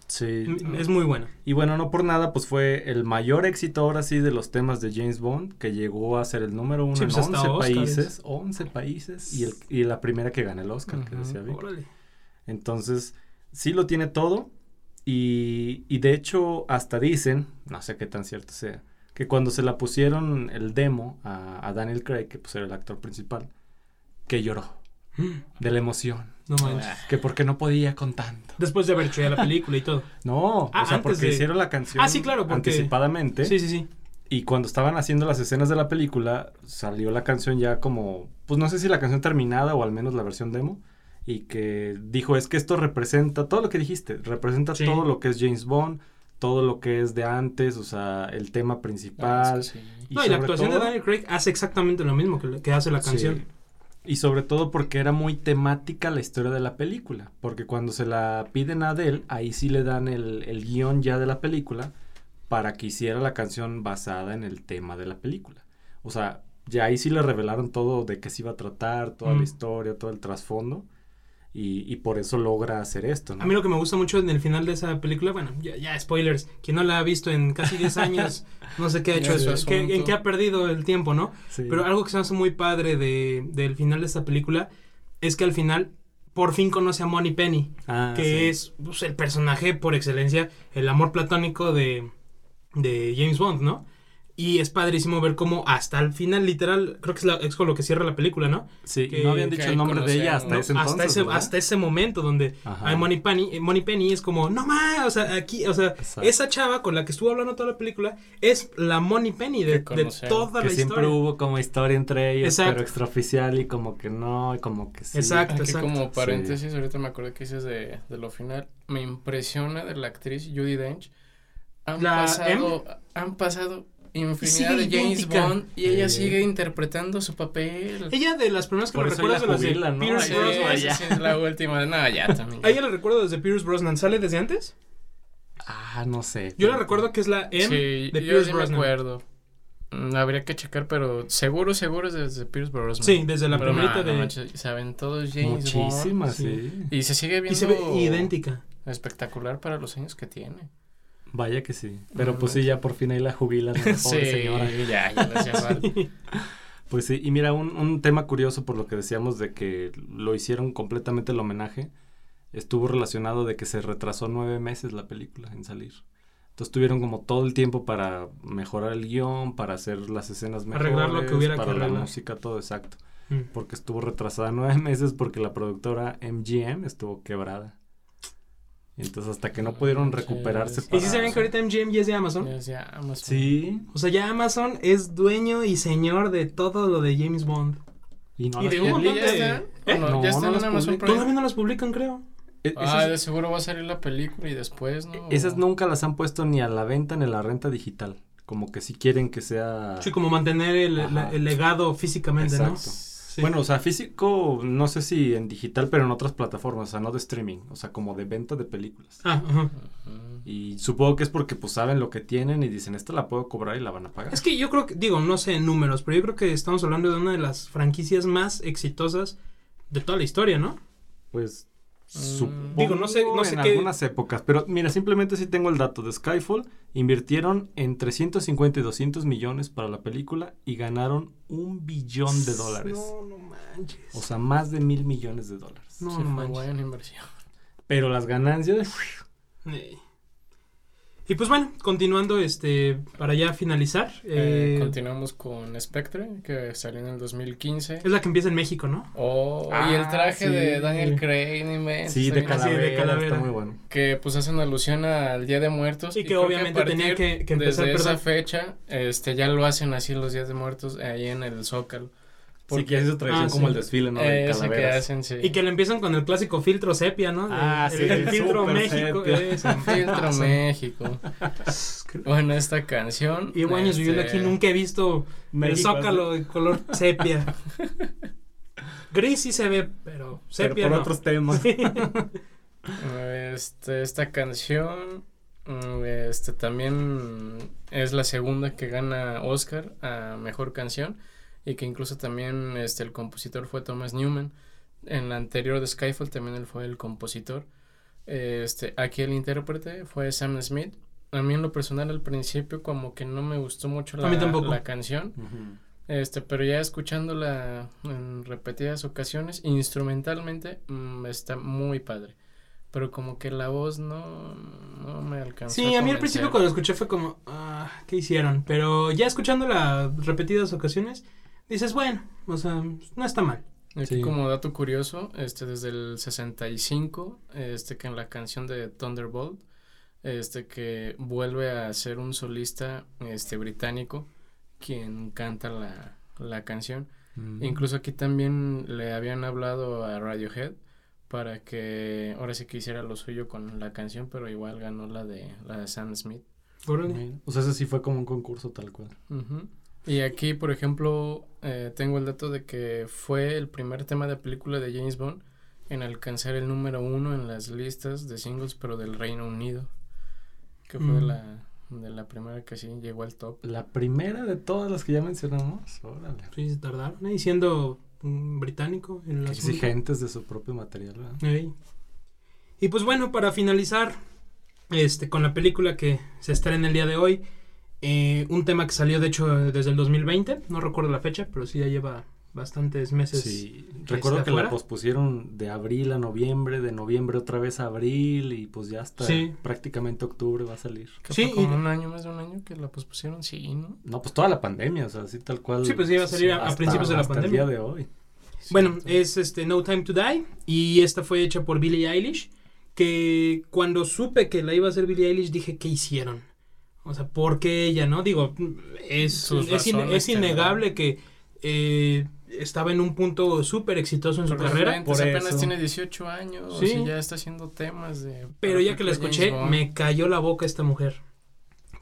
Speaker 4: Sí.
Speaker 1: es muy buena.
Speaker 4: Y bueno, no por nada, pues fue el mayor éxito ahora sí de los temas de James Bond, que llegó a ser el número uno
Speaker 1: Sí,
Speaker 4: en
Speaker 1: pues, hasta
Speaker 4: 11
Speaker 1: Óscares.
Speaker 4: países. 11 países. Y, el, y la primera que gana el Oscar, que decía Vic.
Speaker 1: Órale.
Speaker 4: Entonces, sí lo tiene todo. Y, y de hecho, hasta dicen, no sé qué tan cierto sea, que cuando se la pusieron el demo a, a Daniel Craig, que pues era el actor principal, que lloró *gasps* de la emoción.
Speaker 1: No manches.
Speaker 4: Que porque no podía con tanto.
Speaker 1: Después de haber hecho ya la película y todo. *laughs*
Speaker 4: No,
Speaker 1: Ah,
Speaker 4: o sea, porque
Speaker 1: de-
Speaker 4: hicieron la canción
Speaker 1: Ah, sí, claro, porque-
Speaker 4: anticipadamente.
Speaker 1: Sí, sí, sí.
Speaker 4: Y cuando estaban haciendo las escenas de la película, salió la canción ya como, pues no sé si la canción terminada o al menos la versión demo. Y que dijo, es que esto representa todo lo que dijiste, representa
Speaker 1: Sí.
Speaker 4: todo lo que es James Bond, todo lo que es de antes, o sea, el tema
Speaker 3: Ah,
Speaker 4: principal.
Speaker 3: es que sí.
Speaker 1: no, y la
Speaker 4: sobre
Speaker 1: actuación
Speaker 4: todo-
Speaker 1: de Daniel Craig hace exactamente lo mismo que, que hace la
Speaker 4: Sí.
Speaker 1: canción.
Speaker 4: Y sobre todo porque era muy temática la historia de la película. Porque cuando se la piden a Adele, ahí sí le dan el, el guion ya de la película para que hiciera la canción basada en el tema de la película. O sea, ya ahí sí le revelaron todo de qué se iba a tratar, toda
Speaker 1: Mm.
Speaker 4: la historia, todo el trasfondo. Y, y por eso logra hacer esto, ¿no?
Speaker 1: A mí lo que me gusta mucho en el final de esa película, bueno, ya, ya spoilers, quien no la ha visto en casi 10 *laughs* años, no sé qué ha hecho,
Speaker 3: Ya es su
Speaker 1: qué-
Speaker 3: asunto.
Speaker 1: en qué ha perdido el tiempo, ¿no?
Speaker 4: Sí.
Speaker 1: Pero algo que se me hace muy padre de, del final de esta película es que al final por fin conoce a Money Penny,
Speaker 4: Ah,
Speaker 1: que
Speaker 4: sí.
Speaker 1: es pues, el personaje por excelencia, el amor platónico de, de James Bond, ¿no? Y es padrísimo ver cómo hasta el final, literal, creo que es, la- es con lo que cierra la película, ¿no?
Speaker 4: Sí,
Speaker 1: que-
Speaker 4: no habían dicho el nombre de ella hasta
Speaker 3: ¿no?
Speaker 4: ese entonces.
Speaker 1: hasta ese
Speaker 4: ¿verdad?
Speaker 1: hasta ese momento donde hay Money Penny, eh, Money Penny es como no más o sea aquí o sea
Speaker 4: Exacto.
Speaker 1: esa chava con la que estuvo hablando toda la película es la Money Penny de, de toda
Speaker 4: que
Speaker 1: la
Speaker 4: siempre
Speaker 1: historia
Speaker 4: hubo como historia entre ellos,
Speaker 1: Exacto.
Speaker 4: pero extraoficial y como que no, y como que sí.
Speaker 1: Exacto.
Speaker 3: Aquí como paréntesis,
Speaker 4: Sí.
Speaker 3: ahorita me acordé que dices de, de lo final. Me impresiona de la actriz Judy Dench. Han
Speaker 1: La
Speaker 3: pasado, han pasado infinidad de James
Speaker 1: idéntica.
Speaker 3: Bond y ella
Speaker 4: Sí.
Speaker 3: sigue interpretando su papel.
Speaker 1: ella de las primeras que
Speaker 4: Por
Speaker 1: me recuerdas de las de
Speaker 4: ¿no?
Speaker 1: Pierce Brosnan
Speaker 3: esa sí es la última. No, ya también.
Speaker 1: a ella la recuerdo desde Pierce Brosnan sale desde antes
Speaker 4: Ah, no sé.
Speaker 1: yo la recuerdo que es la M
Speaker 3: sí,
Speaker 1: de
Speaker 3: yo
Speaker 1: Pierce
Speaker 3: sí me
Speaker 1: Brosnan
Speaker 3: acuerdo. Mm, Habría que checar, pero seguro, seguro es desde Pierce Brosnan.
Speaker 1: sí desde la
Speaker 3: Pero no,
Speaker 1: primerita
Speaker 3: no
Speaker 1: de
Speaker 3: manches, saben todos James Bond.
Speaker 4: Muchísimas,
Speaker 1: Sí.
Speaker 4: sí.
Speaker 3: Y se sigue viendo
Speaker 1: y se ve idéntica
Speaker 3: espectacular para los años que tiene.
Speaker 4: Vaya que sí. Pero pues sí, ya por fin ahí la jubilan. la *laughs* pobre
Speaker 3: sí,
Speaker 4: señora.
Speaker 3: ya, ya. *laughs*
Speaker 4: Pues sí, y mira, un, un tema curioso por lo que decíamos de que lo hicieron completamente el homenaje, estuvo relacionado de que se retrasó nueve meses la película en salir. Entonces tuvieron como todo el tiempo para mejorar el guion, para hacer las escenas mejores,
Speaker 1: Arreglar lo que hubiera que
Speaker 4: para la música, todo exacto.
Speaker 1: Mm.
Speaker 4: Porque estuvo retrasada nueve *laughs* meses porque la productora MGM estuvo quebrada. Entonces hasta que no pudieron recuperarse
Speaker 3: ¿Y
Speaker 1: si saben que ahorita MGM ya es de Amazon
Speaker 3: Ya decía Amazon.
Speaker 4: Sí,
Speaker 1: o sea ya Amazon es dueño y señor de todo lo de James Bond
Speaker 4: y no
Speaker 1: Y
Speaker 4: las
Speaker 1: de un
Speaker 3: ¿Y
Speaker 1: montón
Speaker 3: ya
Speaker 1: de-
Speaker 3: está?
Speaker 1: ¿Eh?
Speaker 3: En Amazon. Prime.
Speaker 1: todavía no las publican creo
Speaker 4: E-
Speaker 3: Ah,
Speaker 4: esas-
Speaker 3: de seguro va a salir la película y después, ¿no?
Speaker 4: Esas nunca las han puesto ni a la venta ni a la renta digital. Como que si quieren que sea...
Speaker 1: Sí, como mantener el, la- el legado físicamente, ¿no? Sí.
Speaker 4: Bueno, o sea, físico, no sé si en digital, pero en otras plataformas, o sea, no de streaming, o sea, como de venta de películas.
Speaker 1: Ah, ajá.
Speaker 3: Mm.
Speaker 4: Y supongo que es porque pues saben lo que tienen y dicen, esta la puedo cobrar y la van a pagar.
Speaker 1: Es que yo creo que, digo, no sé en números, pero yo creo que estamos hablando de una de las franquicias más exitosas de toda la historia, ¿no?
Speaker 4: Pues. Supongo
Speaker 1: Digo, no sé- no sé
Speaker 4: en
Speaker 1: qué-
Speaker 4: algunas épocas, pero mira, simplemente si tengo el dato de Skyfall, invirtieron entre 150 y 200 millones para la película y ganaron un billón de dólares.
Speaker 1: No, no manches.
Speaker 4: O sea, más de mil millones de dólares.
Speaker 1: No,
Speaker 3: Sí,
Speaker 1: no
Speaker 3: fue
Speaker 1: manches.
Speaker 3: buena inversión.
Speaker 4: Pero las ganancias,
Speaker 1: Eh. Y pues bueno, continuando, este, para ya finalizar,
Speaker 3: Eh,
Speaker 1: eh,
Speaker 3: continuamos con Spectre, que salió en el 2015.
Speaker 1: es la que empieza en México, ¿no?
Speaker 3: Oh,
Speaker 4: Ah,
Speaker 3: y el traje
Speaker 4: sí.
Speaker 3: de Daniel Craig, no inventes,
Speaker 4: sí, de
Speaker 1: de
Speaker 4: calavera, está muy bueno.
Speaker 3: que pues hacen alusión al Día de Muertos
Speaker 1: Y que obviamente tenía que- que empezar,
Speaker 3: desde esa fecha este ya lo hacen así los Días de Muertos ahí en el Zócalo
Speaker 4: Sí, que es su tradición
Speaker 1: Ah,
Speaker 4: como
Speaker 1: sí.
Speaker 4: el desfile, ¿no? De
Speaker 3: ese que hacen sí
Speaker 1: Y que le empiezan con el clásico filtro sepia, ¿no? De-
Speaker 4: Ah,
Speaker 1: el,
Speaker 4: sí,
Speaker 1: el
Speaker 4: el
Speaker 1: filtro México.
Speaker 3: Filtro *laughs* México bueno esta canción
Speaker 1: años viviendo
Speaker 3: este,
Speaker 1: aquí, nunca he visto el zócalo de color sepia. *laughs* Gris sí se ve, pero
Speaker 4: Pero
Speaker 1: sepia
Speaker 4: por
Speaker 1: no.
Speaker 4: otros temas.
Speaker 3: Este, esta canción mm, este también es la segunda que gana Oscar a mejor canción y que incluso también este el compositor fue Thomas Newman. En la anterior de Skyfall también él fue el compositor. Este, aquí el intérprete fue Sam Smith. A mí en lo personal al principio como que no me gustó mucho
Speaker 1: A
Speaker 3: la, la canción. Este, pero ya escuchándola en repetidas ocasiones, instrumentalmente mm, está muy padre. Pero como que la voz no, no me alcanzó.
Speaker 1: Sí, a mí al principio cuando lo escuché fue como, ah, ¿qué hicieron? Pero ya escuchándola repetidas ocasiones, dices, bueno, o sea, no está mal.
Speaker 3: Aquí
Speaker 4: Sí.
Speaker 3: como dato curioso, este desde el 65, este que en la canción de Thunderbolt, este que vuelve a ser un solista este británico quien canta la, la canción.
Speaker 4: Mm.
Speaker 3: Incluso aquí también le habían hablado a Radiohead para que ahora sí que hiciera lo suyo con la canción, pero igual ganó la de la de Sam Smith.
Speaker 1: Órale.
Speaker 4: O sea, ese sí fue como un concurso tal cual.
Speaker 3: Ujú. Y aquí, por ejemplo, eh, tengo el dato de que fue el primer tema de película de James Bond en alcanzar el número uno en las listas de singles, pero del Reino Unido. Que fue de,
Speaker 1: Mm.
Speaker 3: la, de la primera que sí llegó al top.
Speaker 4: La primera de todas las que ya mencionamos. Órale.
Speaker 1: Sí, se tardaron, ¿eh? Y siendo un británico en el asunto.
Speaker 4: Exigentes de su propio material.
Speaker 1: Y pues bueno, para finalizar este, con la película que se estrena el día de hoy, eh, un tema que salió de hecho desde el 2020, no recuerdo la fecha, pero sí ya lleva bastantes meses.
Speaker 4: Sí,
Speaker 1: que
Speaker 4: recuerdo que
Speaker 1: fuera.
Speaker 4: la pospusieron de abril a noviembre, de noviembre otra vez a abril y pues ya hasta
Speaker 1: Sí.
Speaker 4: prácticamente octubre va a salir.
Speaker 1: Sí,
Speaker 3: fue como
Speaker 1: y-
Speaker 3: un año, más de un año que la pospusieron, sí, ¿no?
Speaker 4: No, pues toda la pandemia, o sea, así tal cual.
Speaker 1: Sí, pues iba a salir a- a
Speaker 4: hasta-
Speaker 1: principios de la
Speaker 4: hasta
Speaker 1: pandemia.
Speaker 4: el día de hoy.
Speaker 1: Bueno,
Speaker 3: Sí.
Speaker 1: es este No Time to Die y esta fue hecha por Billie Eilish, que cuando supe que la iba a hacer Billie Eilish dije, ¿qué hicieron? O sea, ¿por qué ella, no? Digo, es, es, innegable que eh, estaba en un punto súper exitoso en su carrera.
Speaker 4: Por
Speaker 3: apenas
Speaker 4: eso.
Speaker 3: tiene 18 años
Speaker 1: Sí.
Speaker 3: y ya está haciendo temas de...
Speaker 1: Pero ya que la escuché, me cayó la boca esta mujer.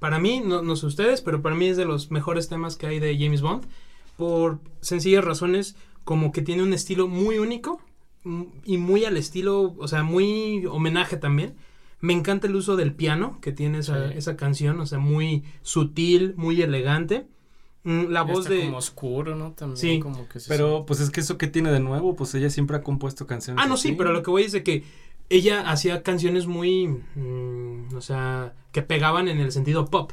Speaker 1: Para mí, no, no sé ustedes, pero para mí es de los mejores temas que hay de James Bond. Por sencillas razones, como que tiene un estilo muy único mm, y muy al estilo, o sea, muy homenaje también. Me encanta el uso del piano que tiene esa,
Speaker 3: Sí.
Speaker 1: esa canción, o sea, muy sutil, muy elegante. Mm, La voz
Speaker 3: está
Speaker 1: de...
Speaker 3: como oscuro, ¿no? También
Speaker 1: Sí.
Speaker 3: como que se
Speaker 4: Pero pues es que eso que tiene de nuevo, pues ella siempre ha compuesto canciones.
Speaker 1: Ah, no, sí, pero lo que voy es de que ella hacía canciones muy, mm, o sea, que pegaban en el sentido pop.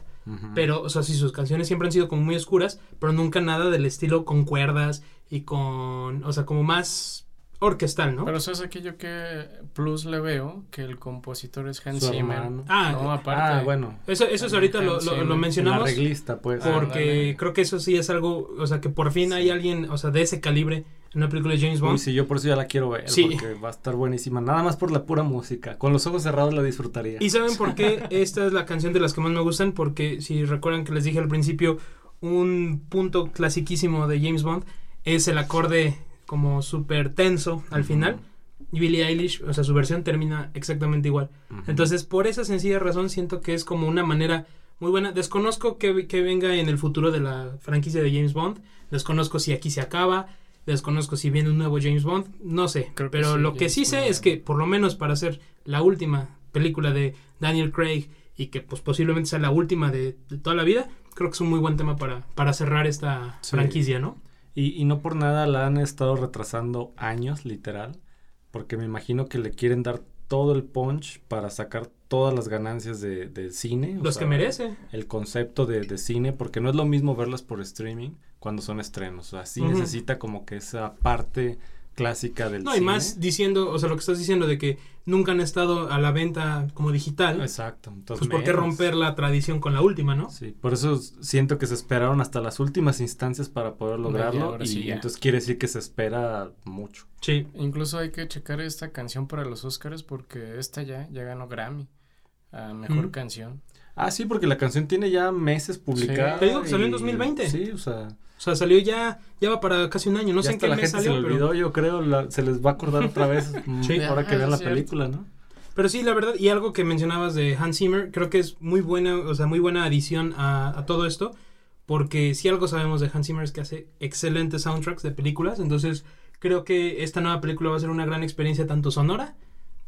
Speaker 1: Pero, o sea, sí, sus canciones siempre han sido como muy oscuras, pero nunca nada del estilo con cuerdas y con, o sea, como más orquestal, ¿no?
Speaker 3: Pero sabes aquí yo que plus le veo que el compositor es Hans Zimmer.
Speaker 1: Ah,
Speaker 3: no, aparte.
Speaker 4: Ah, bueno.
Speaker 1: eso, eso es ahorita lo, lo- lo mencionamos
Speaker 4: arreglista, pues.
Speaker 1: Porque creo que eso sí es algo, o sea, que por fin hay alguien, o sea, de ese calibre en una película de James
Speaker 4: Uy,
Speaker 1: Bond.
Speaker 4: sí, yo por eso ya la quiero ver,
Speaker 1: Sí.
Speaker 4: porque va a estar buenísima. Nada más por la pura música. Con los ojos cerrados la disfrutaría.
Speaker 1: ¿Y saben por qué *laughs* esta es la canción de las que más me gustan? Porque si recuerdan que les dije al principio, un punto clasiquísimo de James Bond es el acorde como súper tenso al final. Y Billie Eilish, o sea, su versión termina exactamente igual. Entonces, por esa sencilla razón, siento que es como una manera muy buena. Desconozco que, que venga en el futuro de la franquicia de James Bond. Desconozco si aquí se acaba. Desconozco si viene un nuevo James Bond. No sé.
Speaker 3: Creo
Speaker 1: pero
Speaker 3: sí,
Speaker 1: lo que
Speaker 3: James
Speaker 1: sí sé
Speaker 3: Bond.
Speaker 1: es que, por lo menos para hacer la última película de Daniel Craig y que pues posiblemente sea la última de, de toda la vida, creo que es un muy buen tema para, para cerrar esta
Speaker 4: Sí.
Speaker 1: franquicia, ¿no?
Speaker 4: Y, y no por nada la han estado retrasando años, literal. Porque me imagino que le quieren dar todo el punch para sacar todas las ganancias de, del cine.
Speaker 1: Los
Speaker 4: sea,
Speaker 1: que merece.
Speaker 4: El concepto de, de cine, porque no es lo mismo verlas por streaming cuando son estrenos. O sea, sí necesita como que esa parte clásica del
Speaker 1: No,
Speaker 4: cine.
Speaker 1: y más diciendo, o sea, lo que estás diciendo de que nunca han estado a la venta como digital.
Speaker 4: Exacto. Entonces,
Speaker 1: Pues ¿por qué
Speaker 4: menos.
Speaker 1: romper la tradición con la última, no?
Speaker 4: Sí, por eso siento que se esperaron hasta las últimas instancias para poder lograrlo y
Speaker 3: sí
Speaker 4: entonces quiere decir que se espera mucho.
Speaker 1: Sí.
Speaker 3: Incluso hay que checar esta canción para los Oscars porque esta ya, ya ganó Grammy a mejor
Speaker 1: Mm.
Speaker 3: canción.
Speaker 4: Ah, sí, porque la canción tiene ya meses publicada.
Speaker 1: Te digo que salió en
Speaker 4: y-
Speaker 1: 2020.
Speaker 4: Sí, o sea,
Speaker 1: sea, salió ya, ya va para casi un año. No
Speaker 4: ya
Speaker 1: sé en qué
Speaker 4: la
Speaker 1: mes
Speaker 4: gente
Speaker 1: salió,
Speaker 4: se le
Speaker 1: pero-
Speaker 4: olvidó, yo creo, la- se les va a acordar *laughs* otra vez mm,
Speaker 1: Sí.
Speaker 4: ahora que
Speaker 3: Ah,
Speaker 4: vean la
Speaker 3: cierto.
Speaker 4: película, ¿no?
Speaker 1: Pero sí, la verdad, y algo que mencionabas de Hans Zimmer, creo que es muy buena, o sea, muy buena adición a, a todo esto, porque si algo sabemos de Hans Zimmer es que hace excelentes soundtracks de películas, entonces creo que esta nueva película va a ser una gran experiencia tanto sonora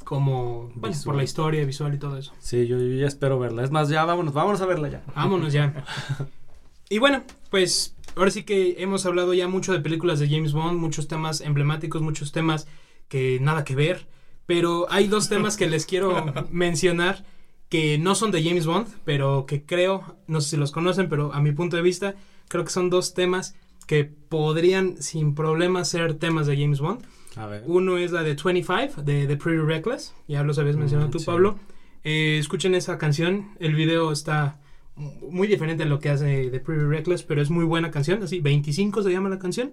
Speaker 1: como bueno, por la historia visual y todo eso.
Speaker 4: Sí, yo, yo ya espero verla. Es más, ya vámonos, vámonos a verla ya.
Speaker 1: Vámonos ya. *laughs* Y bueno, pues ahora sí que hemos hablado ya mucho de películas de James Bond, muchos temas emblemáticos, muchos temas que nada que ver, pero hay dos *laughs* temas que les quiero mencionar que no son de James Bond, pero que creo, no sé si los conocen, pero a mi punto de vista, creo que son dos temas que podrían sin problema ser temas de James Bond.
Speaker 4: A ver.
Speaker 1: Uno es la de 25, de The Pretty Reckless. Ya los habías mencionado
Speaker 4: Mm,
Speaker 1: tú,
Speaker 4: sí.
Speaker 1: Pablo. Eh, escuchen esa canción. El video está muy diferente a lo que hace The Pretty Reckless, pero es muy buena canción. Así, 25 se llama la canción.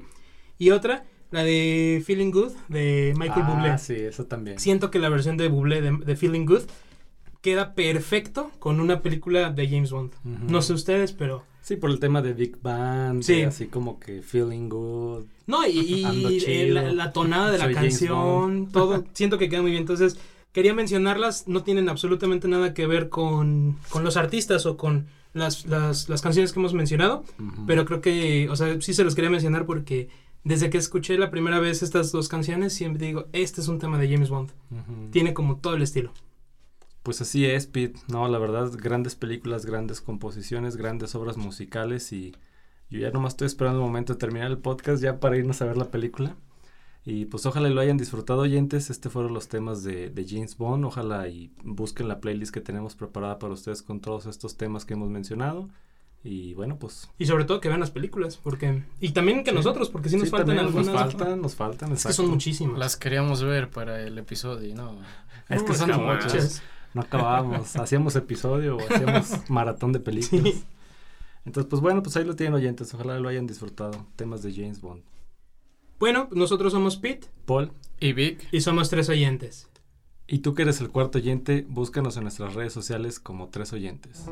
Speaker 1: Y otra, la de Feeling Good, de Michael
Speaker 4: ah,
Speaker 1: Bublé.
Speaker 4: sí, eso también.
Speaker 1: Siento que la versión de Bublé de, de Feeling Good queda perfecto con una película de James Bond. No sé ustedes, pero...
Speaker 4: Sí, por el tema de Big Band,
Speaker 1: Sí.
Speaker 4: así como que feeling good.
Speaker 1: No, y, la, *laughs* la tonada de la
Speaker 4: Soy
Speaker 1: canción, todo, *laughs* siento que queda muy bien. Entonces, quería mencionarlas, no tienen absolutamente nada que ver con, con los artistas o con las, las, las canciones que hemos mencionado, pero creo que, o sea, sí se los quería mencionar porque desde que escuché la primera vez estas dos canciones, siempre digo, este es un tema de James Bond. Tiene como todo el estilo.
Speaker 4: Pues así es, Pete. No, la verdad, grandes películas, grandes composiciones, grandes obras musicales y yo ya nomás estoy esperando el momento de terminar el podcast ya para irnos a ver la película. Y pues ojalá lo hayan disfrutado oyentes. Este fueron los temas de, de James Bond. Ojalá y busquen la playlist que tenemos preparada para ustedes con todos estos temas que hemos mencionado. Y bueno, pues...
Speaker 1: Y sobre todo que vean las películas, porque... Y también que
Speaker 4: Sí.
Speaker 1: nosotros, porque sí nos
Speaker 4: sí,
Speaker 1: faltan algunas.
Speaker 4: Nos faltan, nos faltan.
Speaker 1: Es que
Speaker 4: exacto.
Speaker 1: son muchísimas.
Speaker 3: Las queríamos ver para el episodio y no.
Speaker 4: Es que
Speaker 1: No,
Speaker 4: son
Speaker 1: jamás.
Speaker 4: muchas. No acabábamos. *laughs* Hacíamos episodio o hacíamos maratón de películas.
Speaker 1: Sí. *laughs*
Speaker 4: Entonces, pues bueno, pues ahí lo tienen oyentes. Ojalá lo hayan disfrutado. Temas de James Bond.
Speaker 1: Bueno, nosotros somos Pete
Speaker 4: Paul,
Speaker 3: Y Vic,
Speaker 1: y somos tres oyentes.
Speaker 4: y tú que eres el cuarto oyente, búscanos en nuestras redes sociales como tres oyentes.